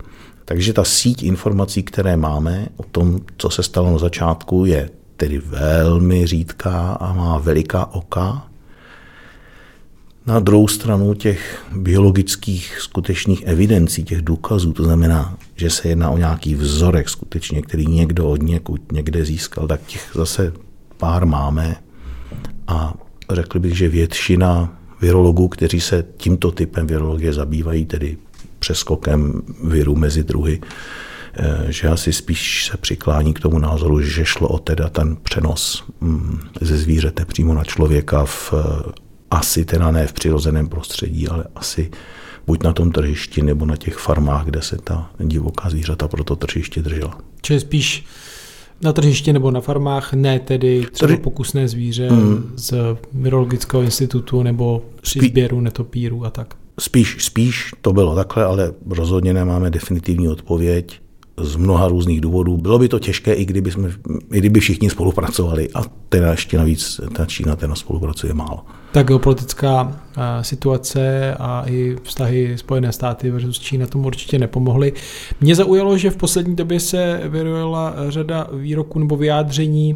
Takže ta síť informací, které máme o tom, co se stalo na začátku, je tedy velmi řídká a má veliká oka. Na druhou stranu těch biologických skutečných evidencí, těch důkazů, to znamená, že se jedná o nějaký vzorek skutečně, který někdo od někud někde získal, tak těch zase pár máme. A řekl bych, že většina virologů, kteří se tímto typem virologie zabývají, tedy přeskokem viru mezi druhy, eh, že asi spíš se přiklání k tomu názoru, že šlo o teda ten přenos mm, ze zvířete přímo na člověka v eh, asi teda ne v přirozeném prostředí, ale asi buď na tom tržišti nebo na těch farmách, kde se ta divoká zvířata pro to tržiště držela. Čili spíš na tržišti nebo na farmách, ne tedy třeba Trži... pokusné zvíře mm. z Virologického institutu nebo při sběru netopíru a tak. Spíš, spíš to bylo takhle, ale rozhodně nemáme definitivní odpověď z mnoha různých důvodů. Bylo by to těžké, i kdyby, jsme, i kdyby všichni spolupracovali. A teda ještě navíc ta Čína teda spolupracuje málo ta geopolitická situace a i vztahy Spojené státy versus Čína tomu určitě nepomohly. Mě zaujalo, že v poslední době se vyrojila řada výroků nebo vyjádření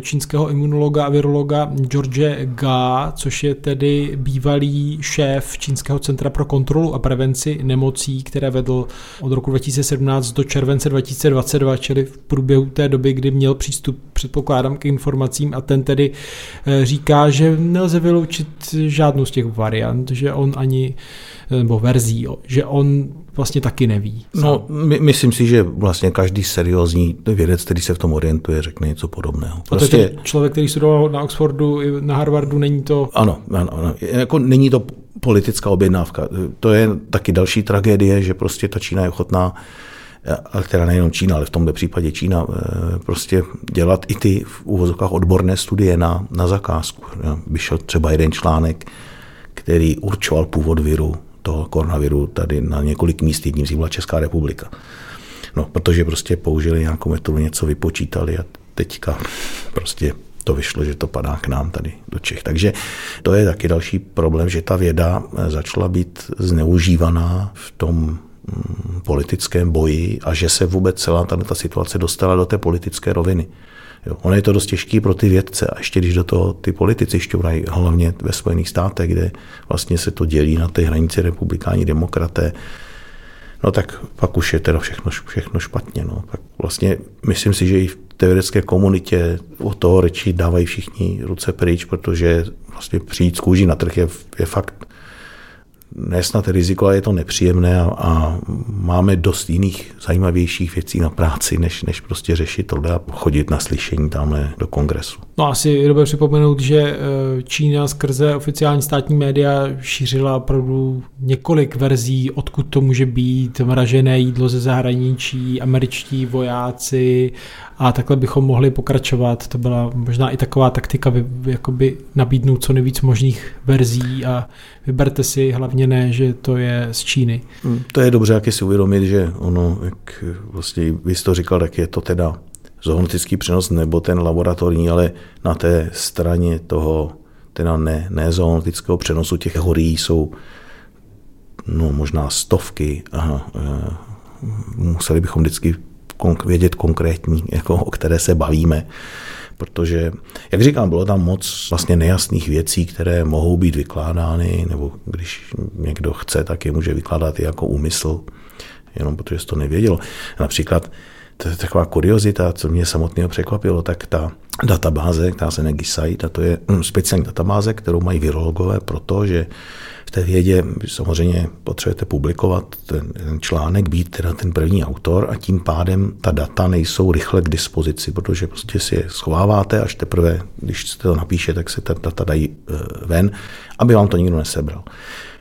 čínského imunologa a virologa George Ga, což je tedy bývalý šéf Čínského centra pro kontrolu a prevenci nemocí, které vedl od roku 2017 do července 2022, čili v průběhu té doby, kdy měl přístup, předpokládám, k informacím a ten tedy eh, říká, že nelze vyloučit žádnou z těch variant, že on ani, nebo verzí, že on vlastně taky neví. No, my, myslím si, že vlastně každý seriózní vědec, který se v tom orientuje, řekne něco podobného. Prostě... A to je prostě- člověk, který studoval na Oxfordu na Harvardu, není to... Ano, ano, ano. Jako není to politická objednávka. To je taky další tragédie, že prostě ta Čína je ochotná ale která nejenom Čína, ale v tomto případě Čína, prostě dělat i ty v úvozovkách odborné studie na, na zakázku. Vyšel třeba jeden článek, který určoval původ viru, toho koronaviru tady na několik míst, jedním z byla Česká republika. No, protože prostě použili nějakou metodu, něco vypočítali a teďka prostě to vyšlo, že to padá k nám tady do Čech. Takže to je taky další problém, že ta věda začala být zneužívaná v tom politickém boji a že se vůbec celá ta situace dostala do té politické roviny. Jo. Ono je to dost těžký pro ty vědce a ještě když do toho ty politici šťourají, hlavně ve Spojených státech, kde vlastně se to dělí na té hranici republikáni, demokraté, no tak pak už je teda všechno, všechno špatně. No. Pak vlastně myslím si, že i v té vědecké komunitě o toho řečí dávají všichni ruce pryč, protože vlastně přijít z kůží na trh je, je fakt ne snad riziko, ale je to nepříjemné a, a máme dost jiných zajímavějších věcí na práci, než, než prostě řešit tohle a chodit na slyšení tamhle do kongresu. No asi je dobré připomenout, že eh, Čína skrze oficiální státní média šířila opravdu několik verzí, odkud to může být, mražené jídlo ze zahraničí, američtí vojáci a takhle bychom mohli pokračovat. To byla možná i taková taktika jakoby nabídnout co nejvíc možných verzí a vyberte si hlavně ne, že to je z Číny. Hmm, to je dobře, jak si uvědomit, že ono, jak vlastně vy jsi to říkal, tak je to teda zoonetický přenos nebo ten laboratorní, ale na té straně toho teda ne, ne zoonetického přenosu těch horií jsou no, možná stovky. Aha, eh, museli bychom vždycky vědět konkrétní, jako, o které se bavíme. Protože, jak říkám, bylo tam moc vlastně nejasných věcí, které mohou být vykládány, nebo když někdo chce, tak je může vykládat i jako úmysl, jenom protože to nevědělo. Například to je taková kuriozita, co mě samotného překvapilo, tak ta databáze, která se Negisite, a to je hm, speciální databáze, kterou mají virologové, protože v té vědě samozřejmě potřebujete publikovat ten, ten článek, být teda ten první autor a tím pádem ta data nejsou rychle k dispozici, protože prostě si je schováváte, až teprve, když se to napíše, tak se ta data dají e, ven, aby vám to nikdo nesebral.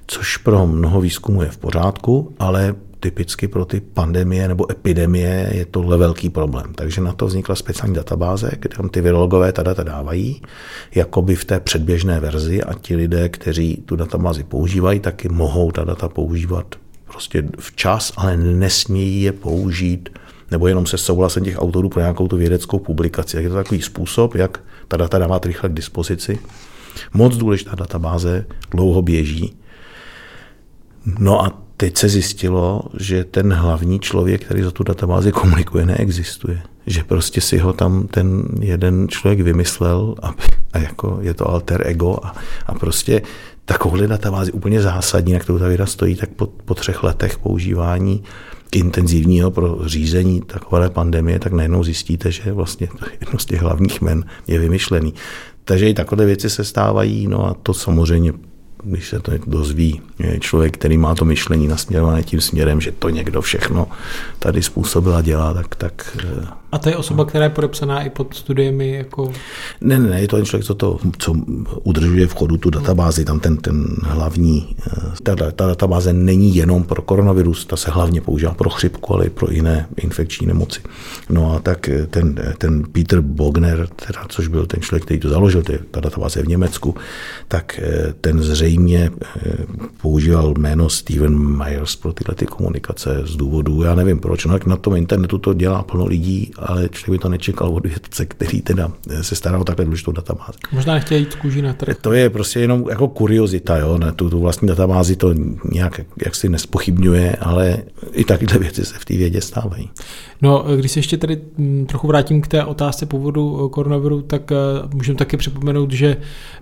Což pro mnoho výzkumu je v pořádku, ale typicky pro ty pandemie nebo epidemie je tohle velký problém. Takže na to vznikla speciální databáze, kde tam ty virologové ta data dávají, jakoby v té předběžné verzi a ti lidé, kteří tu databázi používají, taky mohou ta data používat prostě včas, ale nesmějí je použít nebo jenom se souhlasem těch autorů pro nějakou tu vědeckou publikaci. Tak je to takový způsob, jak ta data dávat rychle k dispozici. Moc důležitá databáze, dlouho běží. No a teď se zjistilo, že ten hlavní člověk, který za tu databázi komunikuje, neexistuje. Že prostě si ho tam ten jeden člověk vymyslel a, a jako je to alter ego a, a prostě takovouhle databázi úplně zásadní, na kterou ta věda stojí, tak po, po třech letech používání intenzivního pro řízení takové pandemie, tak najednou zjistíte, že vlastně jedno z těch hlavních men je vymyšlený. Takže i takové věci se stávají, no a to samozřejmě když se to dozví člověk, který má to myšlení nasměrované tím směrem, že to někdo všechno tady způsobil a dělá, tak, tak eh, a to je osoba, která je podepsaná i pod studiemi? Jako... Ne, ne, ne, je to ten člověk, co, to, co udržuje v chodu tu databázi, tam ten, ten hlavní, eh, ta, ta databáze není jenom pro koronavirus, ta se hlavně používá pro chřipku, ale i pro jiné infekční nemoci. No a tak eh, ten, ten Peter Bogner, teda, což byl ten člověk, který to založil, ta databáze v Německu, tak eh, ten zřejmě používal jméno Steven Myers pro tyhle ty komunikace z důvodu, já nevím proč, no na tom internetu to dělá plno lidí ale člověk by to nečekal od vědce, který teda se stará o takhle důležitou databázi. Možná nechtějí jít kůži na trh. To je prostě jenom jako kuriozita, jo, na tu, tu vlastní databázi to nějak jaksi nespochybňuje, ale i takhle věci se v té vědě stávají. No, když se ještě tady mm, trochu vrátím k té otázce původu eh, koronaviru, tak eh, můžeme taky připomenout, že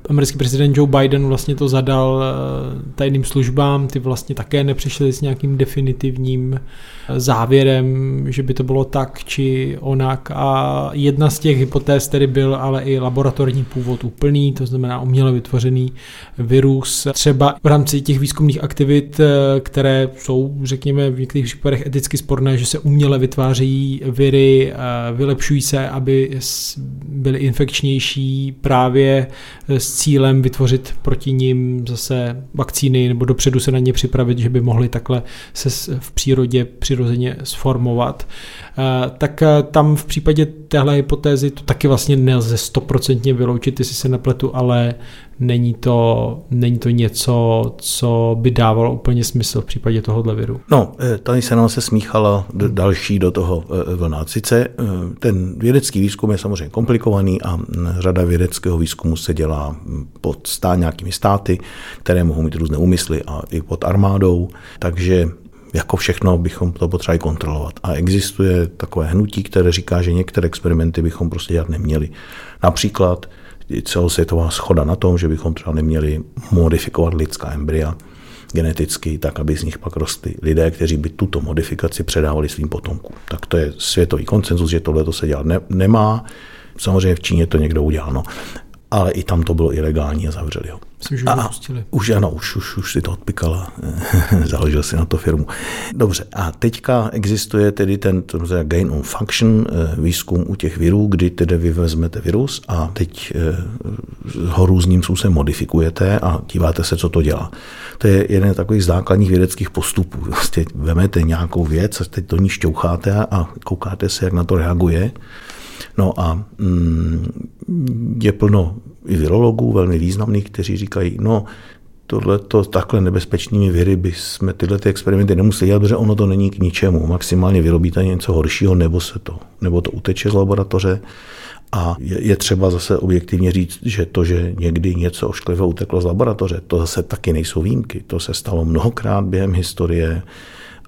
americký prezident Joe Biden vlastně to zadal eh, tajným službám, ty vlastně také nepřišly s nějakým definitivním závěrem, že by to bylo tak či onak a jedna z těch hypotéz tedy byl ale i laboratorní původ úplný, to znamená uměle vytvořený virus. Třeba v rámci těch výzkumných aktivit, které jsou, řekněme, v některých případech eticky sporné, že se uměle vytváří viry, vylepšují se, aby byly infekčnější právě s cílem vytvořit proti ním zase vakcíny nebo dopředu se na ně připravit, že by mohly takhle se v přírodě přirozeně sformovat. Eh, tak eh, tam v případě téhle hypotézy to taky vlastně nelze stoprocentně vyloučit, jestli se nepletu, ale není to, není to něco, co by dávalo úplně smysl v případě tohohle viru. No, eh, tady se nám se smíchala další do toho vlna. Sice ten vědecký výzkum je samozřejmě komplikovaný a řada vědeckého výzkumu se dělá pod stá, nějakými státy, které mohou mít různé úmysly a i pod armádou, takže jako všechno bychom to potřebovali kontrolovat. A existuje takové hnutí, které říká, že některé experimenty bychom prostě dělat neměli. Například celosvětová schoda na tom, že bychom třeba neměli modifikovat lidská embrya geneticky, tak aby z nich pak rostly lidé, kteří by tuto modifikaci předávali svým potomkům. Tak to je světový koncenzus, že tohle se dělat ne, nemá. Samozřejmě v Číně to někdo udělal. No ale i tam to bylo ilegální a zavřeli ho. Myslím, že už a, pustili. Už ano, už, už, už si to odpikala, založil si na to firmu. Dobře, a teďka existuje tedy ten gain on function eh, výzkum u těch virů, kdy tedy vy vezmete virus a teď eh, ho různým způsobem modifikujete a díváte se, co to dělá. To je jeden z takových základních vědeckých postupů. Vlastně vemete nějakou věc a teď to ní šťoucháte a koukáte se, jak na to reaguje No a mm, je plno i virologů, velmi významných, kteří říkají, no tohle to takhle nebezpečnými viry by jsme tyhle ty experimenty nemuseli dělat, protože ono to není k ničemu. Maximálně vyrobíte něco horšího, nebo se to, nebo to uteče z laboratoře. A je, je třeba zase objektivně říct, že to, že někdy něco ošklivé uteklo z laboratoře, to zase taky nejsou výjimky. To se stalo mnohokrát během historie.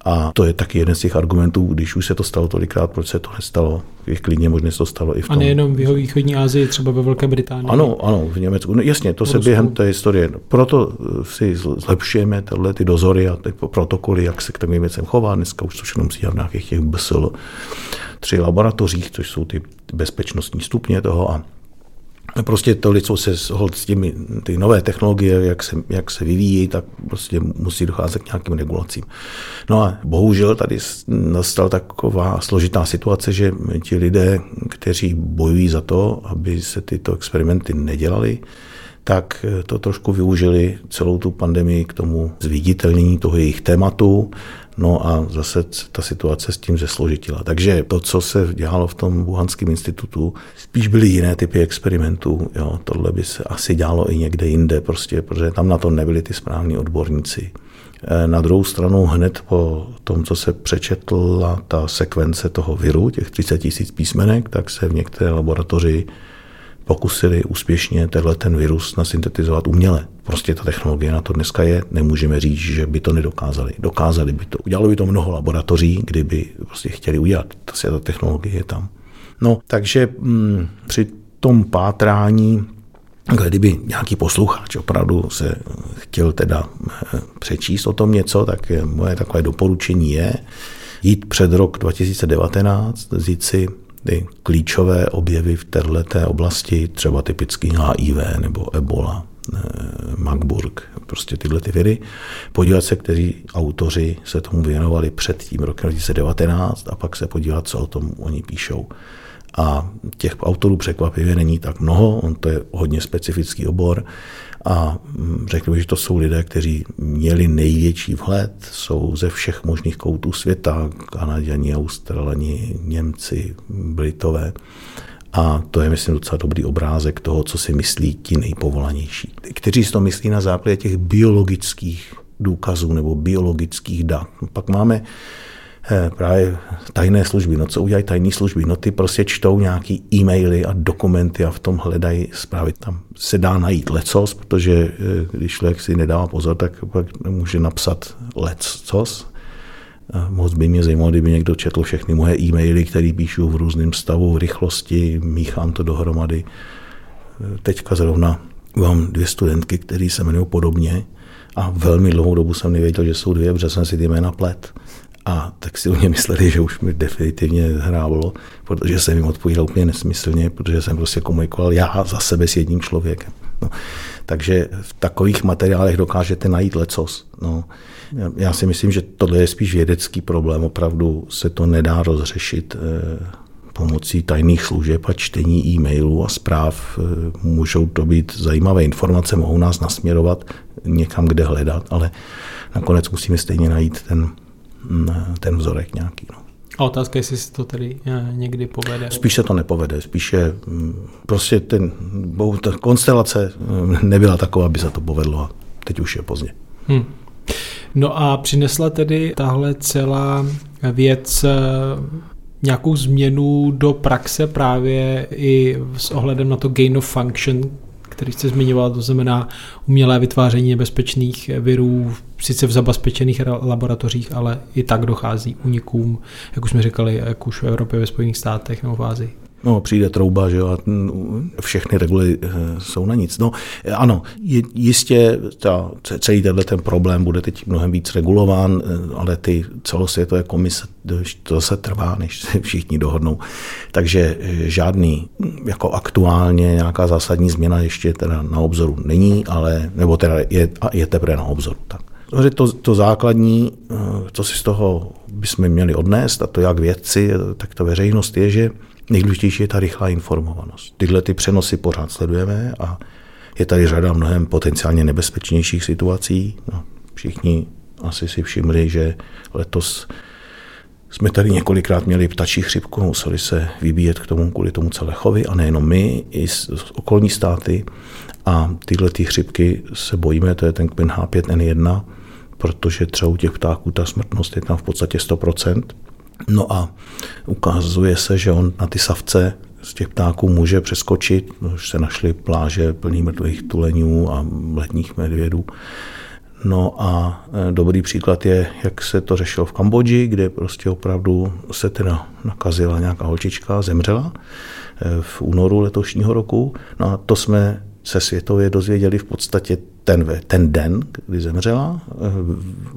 A to je taky jeden z těch argumentů, když už se to stalo tolikrát, proč se to nestalo. Je klidně možné se to stalo i v tom. A nejenom v jeho východní Asii, třeba ve Velké Británii. Ano, ano, v Německu. No, jasně, to se Rusku. během té historie. Proto eh, si zlepšujeme tyhle ty dozory a ty protokoly, jak se k těm věcem chová. Dneska už to všechno musí v nějakých těch BSL tři laboratořích, což jsou ty bezpečnostní stupně toho a Prostě to lidstvo se hold s těmi ty nové technologie, jak se, jak se vyvíjí, tak prostě musí docházet k nějakým regulacím. No a bohužel tady nastala taková složitá situace, že ti lidé, kteří bojují za to, aby se tyto experimenty nedělaly, tak to trošku využili celou tu pandemii k tomu zviditelnění toho jejich tématu No a zase ta situace s tím zesložitila. Takže to, co se dělalo v tom Wuhanském institutu, spíš byly jiné typy experimentů. Jo. Tohle by se asi dělalo i někde jinde, prostě, protože tam na to nebyli ty správní odborníci. E, na druhou stranu hned po tom, co se přečetla ta sekvence toho viru, těch 30 tisíc písmenek, tak se v některé laboratoři pokusili úspěšně tenhle ten virus nasyntetizovat uměle. Prostě ta technologie na to dneska je, nemůžeme říct, že by to nedokázali. Dokázali by to. Udělalo by to mnoho laboratoří, kdyby prostě chtěli udělat. Ta, ta technologie je tam. No, takže mm, při tom pátrání kdyby nějaký posluchač opravdu se chtěl teda eh, přečíst o tom něco, tak moje takové doporučení je jít před rok 2019, vzít si ty klíčové objevy v této oblasti, třeba typický HIV nebo Ebola, eh, Magburg, prostě tyhle ty viry, podívat se, kteří autoři se tomu věnovali před tím rokem 2019 a pak se podívat, co o tom oni píšou. A těch autorů překvapivě není tak mnoho, on to je hodně specifický obor a mm, řekl bych, že to jsou lidé, kteří měli největší vhled, jsou ze všech možných koutů světa, Kanaděni, Australani, Němci, Britové. A to je, myslím, docela dobrý obrázek toho, co si myslí ti nejpovolanější. Kteří si to myslí na základě těch biologických důkazů nebo biologických dat. Pak máme právě tajné služby. No co udělají tajné služby? No ty prostě čtou nějaký e-maily a dokumenty a v tom hledají zprávy. Tam se dá najít lecos, protože eh, když člověk si nedává pozor, tak pak může napsat lecos. Moc by mě zajímalo, kdyby někdo četl všechny moje e-maily, které píšu v různém stavu, v rychlosti, míchám to dohromady. Eh, teďka zrovna mám dvě studentky, které se jmenují podobně a velmi dlouhou dobu jsem nevěděl, že jsou dvě, protože jsem si ty jména plet. A tak si o mě mysleli, že už mi definitivně hrávalo, protože jsem jim odpovídal úplně nesmyslně, protože jsem prostě komunikoval já za sebe s jedním člověkem. No. Takže v takových materiálech dokážete najít lecos. No. Já si myslím, že tohle je spíš vědecký problém. Opravdu se to nedá rozřešit eh, pomocí tajných služeb a čtení e-mailů a zpráv eh, můžou to být zajímavé informace, mohou nás nasměrovat někam, kde hledat, ale nakonec musíme stejně najít ten, ten vzorek nějaký. No. A otázka, jestli se to tedy eh, někdy povede? Spíš se to nepovede, spíše mm, prostě ten, ta konstelace eh, nebyla taková, aby se to povedlo a teď už je pozdě. Hmm. No a přinesla tedy tahle celá věc eh, nějakou změnu do praxe právě i s ohledem na to gain of function, který jste zmiňoval, to znamená umělé vytváření nebezpečných virů, sice v zabezpečených laboratořích, ale i tak dochází unikům, jak už jsme říkali, jak už v Evropě, ve Spojených státech nebo v Ázii. No, přijde trouba, že jo, a všechny reguly eh, jsou na nic. No, ano, jistě ta, celý tenhle ten problém bude teď mnohem víc regulován, eh, ale ty celosvětové komise, to se trvá, než se všichni dohodnou. Takže eh, žádný jako aktuálně nějaká zásadní změna ještě teda na obzoru není, ale, nebo teda je, je teprve na obzoru. Tak. To, to základní, co si z toho bychom měli odnést, a to jak vědci, tak to veřejnost je, že Nejdůležitější je ta rychlá informovanost. Tyhle ty přenosy pořád sledujeme a je tady řada mnohem potenciálně nebezpečnějších situací. No, všichni asi si všimli, že letos jsme tady několikrát měli ptačí chřipku, museli se vybíjet k tomu kvůli tomu celé chovy a nejenom my, i z, okolní státy. A tyhle ty chřipky se bojíme, to je ten kmen H5N1, protože třeba u těch ptáků ta smrtnost je tam v podstatě 100%. No a ukazuje se, že on na ty savce z těch ptáků může přeskočit. Už se našly pláže plný mrtvých tuleňů a letních medvědů. No a e, dobrý příklad je, jak se to řešilo v Kambodži, kde prostě opravdu se teda nakazila nějaká holčička, zemřela e, v únoru letošního roku. No a to jsme se světově dozvěděli v podstatě ten, ten den, kdy zemřela, eh,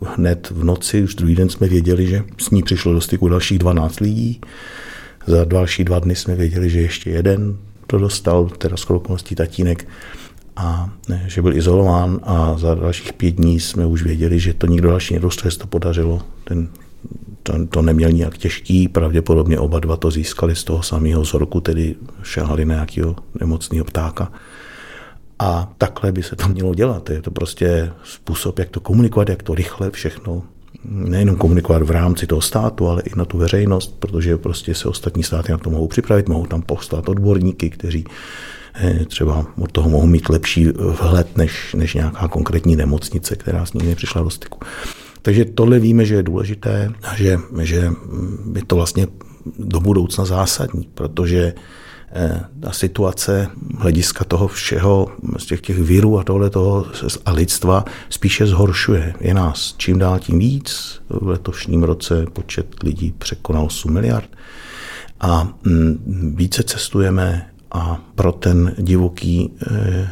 hned v noci, už druhý den jsme věděli, že s ní přišlo do styku dalších 12 lidí. Za další dva dny jsme věděli, že ještě jeden to dostal, teda skoro okolností tatínek, a ne, že byl izolován a za dalších pět dní jsme už věděli, že to nikdo další nedostal, to podařilo. Ten, to, to neměl nijak těžký, pravděpodobně oba dva to získali z toho samého vzorku, tedy šahali na nějakého nemocného ptáka. A takhle by se to mělo dělat. Je to prostě způsob, jak to komunikovat, jak to rychle všechno nejenom komunikovat v rámci toho státu, ale i na tu veřejnost, protože prostě se ostatní státy na to mohou připravit, mohou tam poslat odborníky, kteří eh, třeba od toho mohou mít lepší vhled než, než nějaká konkrétní nemocnice, která s nimi přišla do styku. Takže tohle víme, že je důležité a že, že je to vlastně do budoucna zásadní, protože ta situace hlediska toho všeho, z těch, těch virů a tohle toho a lidstva spíše zhoršuje. Je nás čím dál tím víc. V letošním roce počet lidí překonal 8 miliard. A mm, více cestujeme a pro ten divoký eh,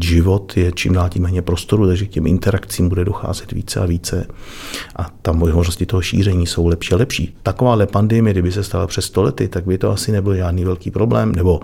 život je čím dál tím méně prostoru, takže k těm interakcím bude docházet více a více a tam možnosti toho šíření jsou lepší a lepší. Takováhle pandemie, kdyby se stala přes stolety, tak by to asi nebyl žádný velký problém, nebo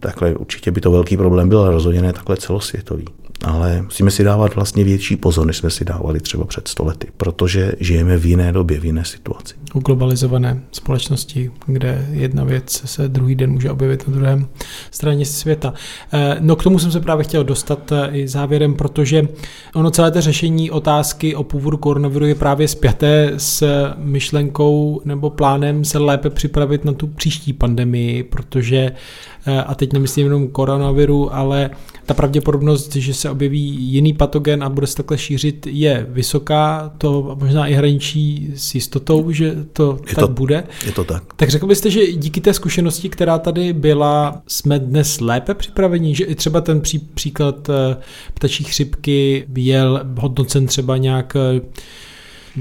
takhle určitě by to velký problém byl, ale rozhodně ne takhle celosvětový ale musíme si dávat vlastně větší pozor, než jsme si dávali třeba před stolety, protože žijeme v jiné době, v jiné situaci. U globalizované společnosti, kde jedna věc se druhý den může objevit na druhém straně světa. Eh, no k tomu jsem se právě chtěl dostat eh, i závěrem, protože ono celé to řešení otázky o původu koronaviru je právě spjaté s myšlenkou nebo plánem se lépe připravit na tu příští pandemii, protože Eh, a teď nemyslím jenom koronaviru, ale ta pravděpodobnost, že se objeví jiný patogen a bude se takhle šířit, je vysoká, to možná i hraničí s jistotou, že to je tak to, bude. Je to tak. Tak řekl byste, že díky té zkušenosti, která tady byla, jsme dnes lépe připraveni, že i třeba ten pří, příklad eh, ptačí chřipky byl hodnocen třeba nějak eh,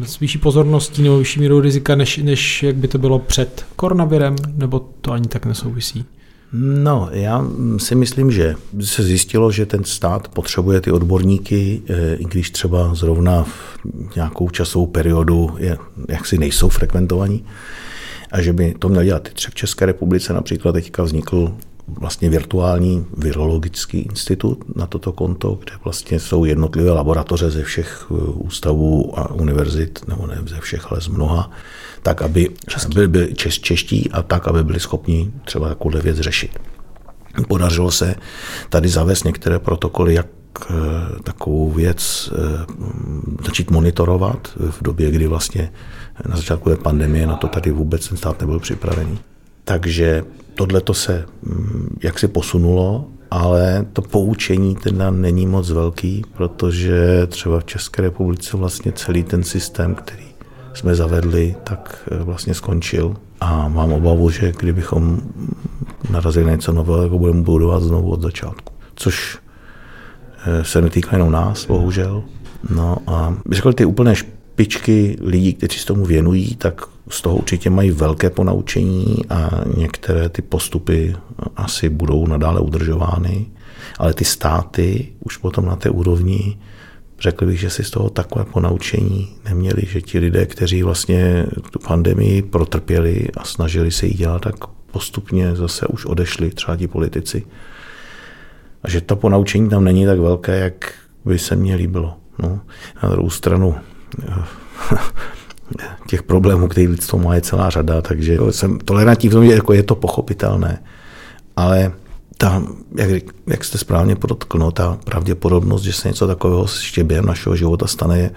s vyšší pozorností nebo vyšší mírou rizika, než, než jak by to bylo před koronavirem, nebo to ani tak nesouvisí? No, já si myslím, že se zjistilo, že ten stát potřebuje ty odborníky, eh, i když třeba zrovna v nějakou časovou periodu je, jaksi nejsou frekventovaní, a že by to měl dělat. Třeba v České republice například teďka vznikl vlastně virtuální virologický institut na toto konto, kde vlastně jsou jednotlivé laboratoře ze všech eh, ústavů a univerzit, nebo ne ze všech, ale z mnoha, tak aby byli, byli češ, čeští a tak, aby byli schopni třeba takovou věc řešit. Podařilo se tady zavést některé protokoly, jak eh, takovou věc eh, začít monitorovat v době, kdy vlastně na začátku té pandemie na to tady vůbec ten stát nebyl připravený. Takže tohle to se mm, jaksi posunulo, ale to poučení teda není moc velký, protože třeba v České republice vlastně celý ten systém, který jsme zavedli, tak eh, vlastně skončil. A mám obavu, že kdybychom narazili na něco nového, jako budeme budovat znovu od začátku. Což eh, se netýká jenom nás, bohužel. No a řekl, ty úplné špičky lidí, kteří se tomu věnují, tak z toho určitě mají velké ponaučení a některé ty postupy asi budou nadále udržovány, ale ty státy už potom na té úrovni řekl bych, že si z toho takové ponaučení neměli, že ti lidé, kteří vlastně tu pandemii protrpěli a snažili se jí dělat, tak postupně zase už odešli třeba ti politici. A že to ponaučení tam není tak velké, jak by se mně líbilo. No. Na druhou stranu těch problémů, který lidstvo má, je celá řada, takže jsem tolerantní v tom, že jako je to pochopitelné. Ale ta, jak, jak jste správně podotkl, no, ta pravděpodobnost, že se něco takového ještě během našeho života stane, je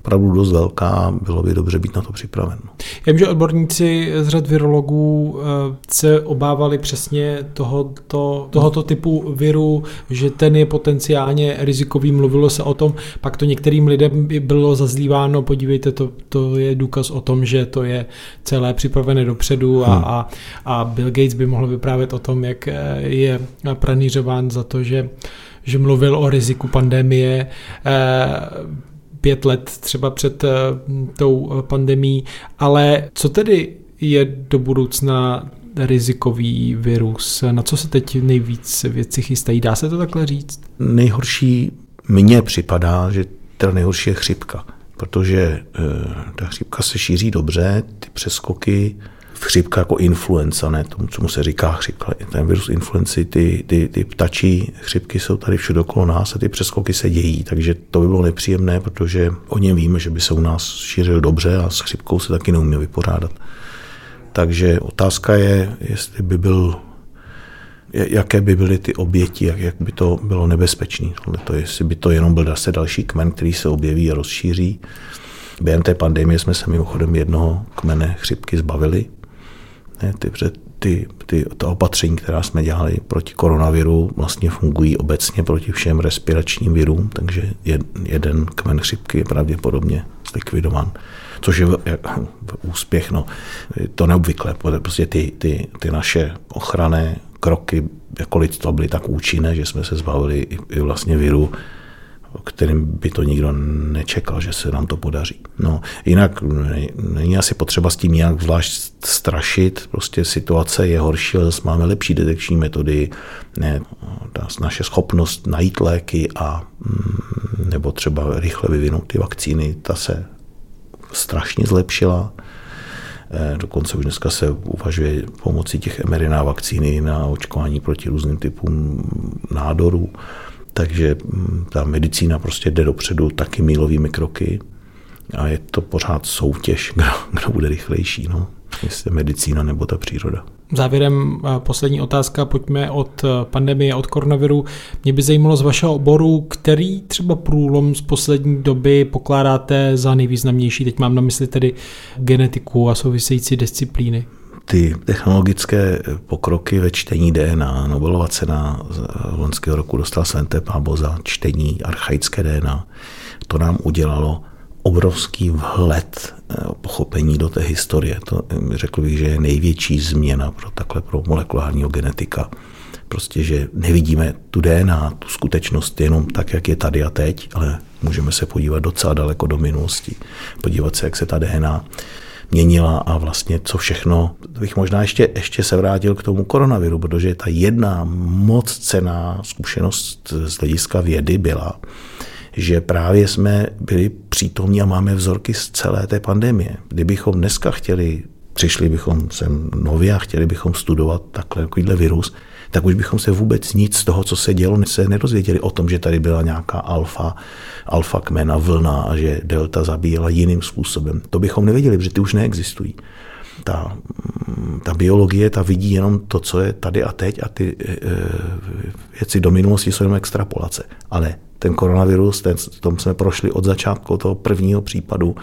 opravdu dost velká a bylo by dobře být na to připraven. Já vím, že odborníci z řad virologů eh, se obávali přesně tohoto, tohoto typu viru, že ten je potenciálně rizikový. Mluvilo se o tom, pak to některým lidem bylo zazlíváno, podívejte, to, to je důkaz o tom, že to je celé připravené dopředu a, hmm. a, a Bill Gates by mohl vyprávět o tom, jak eh, je pranířován za to, že že mluvil o riziku pandemie. Eh, pět let třeba před eh, tou eh, pandemí, ale co tedy je do budoucna rizikový virus? Na co se teď nejvíc věci chystají? Dá se to takhle říct? Nejhorší mně připadá, že ta nejhorší je chřipka, protože e, ta chřipka se šíří dobře, ty přeskoky chřipka jako influenza, ne tomu, co mu se říká chřipka. Ten virus influenci, ty, ty, ty ptačí chřipky jsou tady všude okolo nás a ty přeskoky se dějí, takže to by bylo nepříjemné, protože o něm víme, že by se u nás šířil dobře a s chřipkou se taky neumí vypořádat. Takže otázka je, jestli by byl jaké by byly ty oběti, jak, jak by to bylo nebezpečné. To, jestli by to jenom byl zase další kmen, který se objeví a rozšíří. Během té pandemie jsme se mimochodem jednoho kmene chřipky zbavili, ne, ty, ty, ty, ta opatření, která jsme dělali proti koronaviru, vlastně fungují obecně proti všem respiračním virům, takže jeden kmen chřipky je pravděpodobně zlikvidován. Což je úspěch, no, to neobvykle, prostě ty, ty, ty naše ochranné kroky jako lidstvo byly tak účinné, že jsme se zbavili i, i vlastně viru, kterým by to nikdo nečekal, že se nám to podaří. No, jinak není asi potřeba s tím nějak zvlášť strašit, prostě situace je horší, ale zase máme lepší detekční metody, ne, naše schopnost najít léky a mm, nebo třeba rychle vyvinout ty vakcíny, ta se strašně zlepšila. Eh, dokonce už dneska se uvažuje pomocí těch mRNA vakcíny na očkování proti různým typům nádorů. Takže mm, ta medicína prostě jde dopředu taky mílovými kroky a je to pořád soutěž, kdo, kdo bude rychlejší, no, jestli medicína nebo ta příroda. Závěrem eh, poslední otázka, pojďme od eh, pandemie, od koronaviru. Mě by zajímalo z vašeho oboru, který třeba průlom z poslední doby pokládáte za nejvýznamnější. Teď mám na mysli tedy genetiku a související disciplíny ty technologické pokroky ve čtení DNA. Nobelova cena z loňského roku dostal Svente Pábo za čtení archaické DNA. To nám udělalo obrovský vhled eh, pochopení do té historie. To eh, řekl bych, že je největší změna pro takhle pro molekulárního genetika. Prostě, že nevidíme tu DNA, tu skutečnost jenom tak, jak je tady a teď, ale můžeme se podívat docela daleko do minulosti. Podívat se, jak se ta DNA měnila a vlastně co všechno. Bych možná ještě, ještě se vrátil k tomu koronaviru, protože ta jedna moc cená zkušenost z hlediska vědy byla, že právě jsme byli přítomní a máme vzorky z celé té pandemie. Kdybychom dneska chtěli přišli bychom sem nově a chtěli bychom studovat takhle takovýhle virus, tak už bychom se vůbec nic z toho, co se dělo, se nedozvěděli o tom, že tady byla nějaká alfa, alfa kmena, vlna a že delta zabíjela jiným způsobem. To bychom nevěděli, protože ty už neexistují. Ta, ta biologie, ta vidí jenom to, co je tady a teď a ty e, věci do minulosti jsou jenom extrapolace. Ale ten koronavirus, ten, tom jsme prošli od začátku toho prvního případu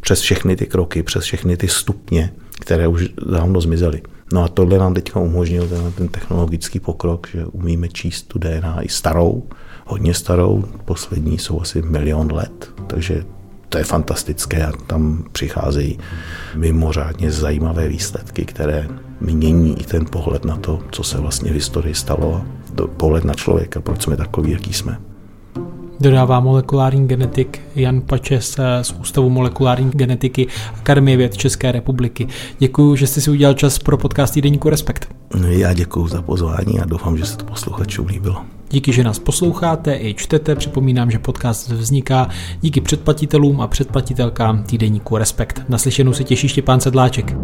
přes všechny ty kroky, přes všechny ty stupně, které už dávno zmizely. No a tohle nám teď umožnil ten, ten technologický pokrok, že umíme číst tu DNA i starou, hodně starou, poslední jsou asi milion let, takže to je fantastické a tam přicházejí mimořádně zajímavé výsledky, které mění i ten pohled na to, co se vlastně v historii stalo, pohled na člověka, proč jsme takový, jaký jsme dodává molekulární genetik Jan Pačes z Ústavu molekulární genetiky Akademie věd České republiky. Děkuji, že jste si udělal čas pro podcast Týdeníku Respekt. Já děkuji za pozvání a doufám, že se to posluchačům líbilo. Díky, že nás posloucháte i čtete. Připomínám, že podcast vzniká díky předplatitelům a předplatitelkám týdeníku Respekt. Naslyšenou se těší Štěpán Sedláček.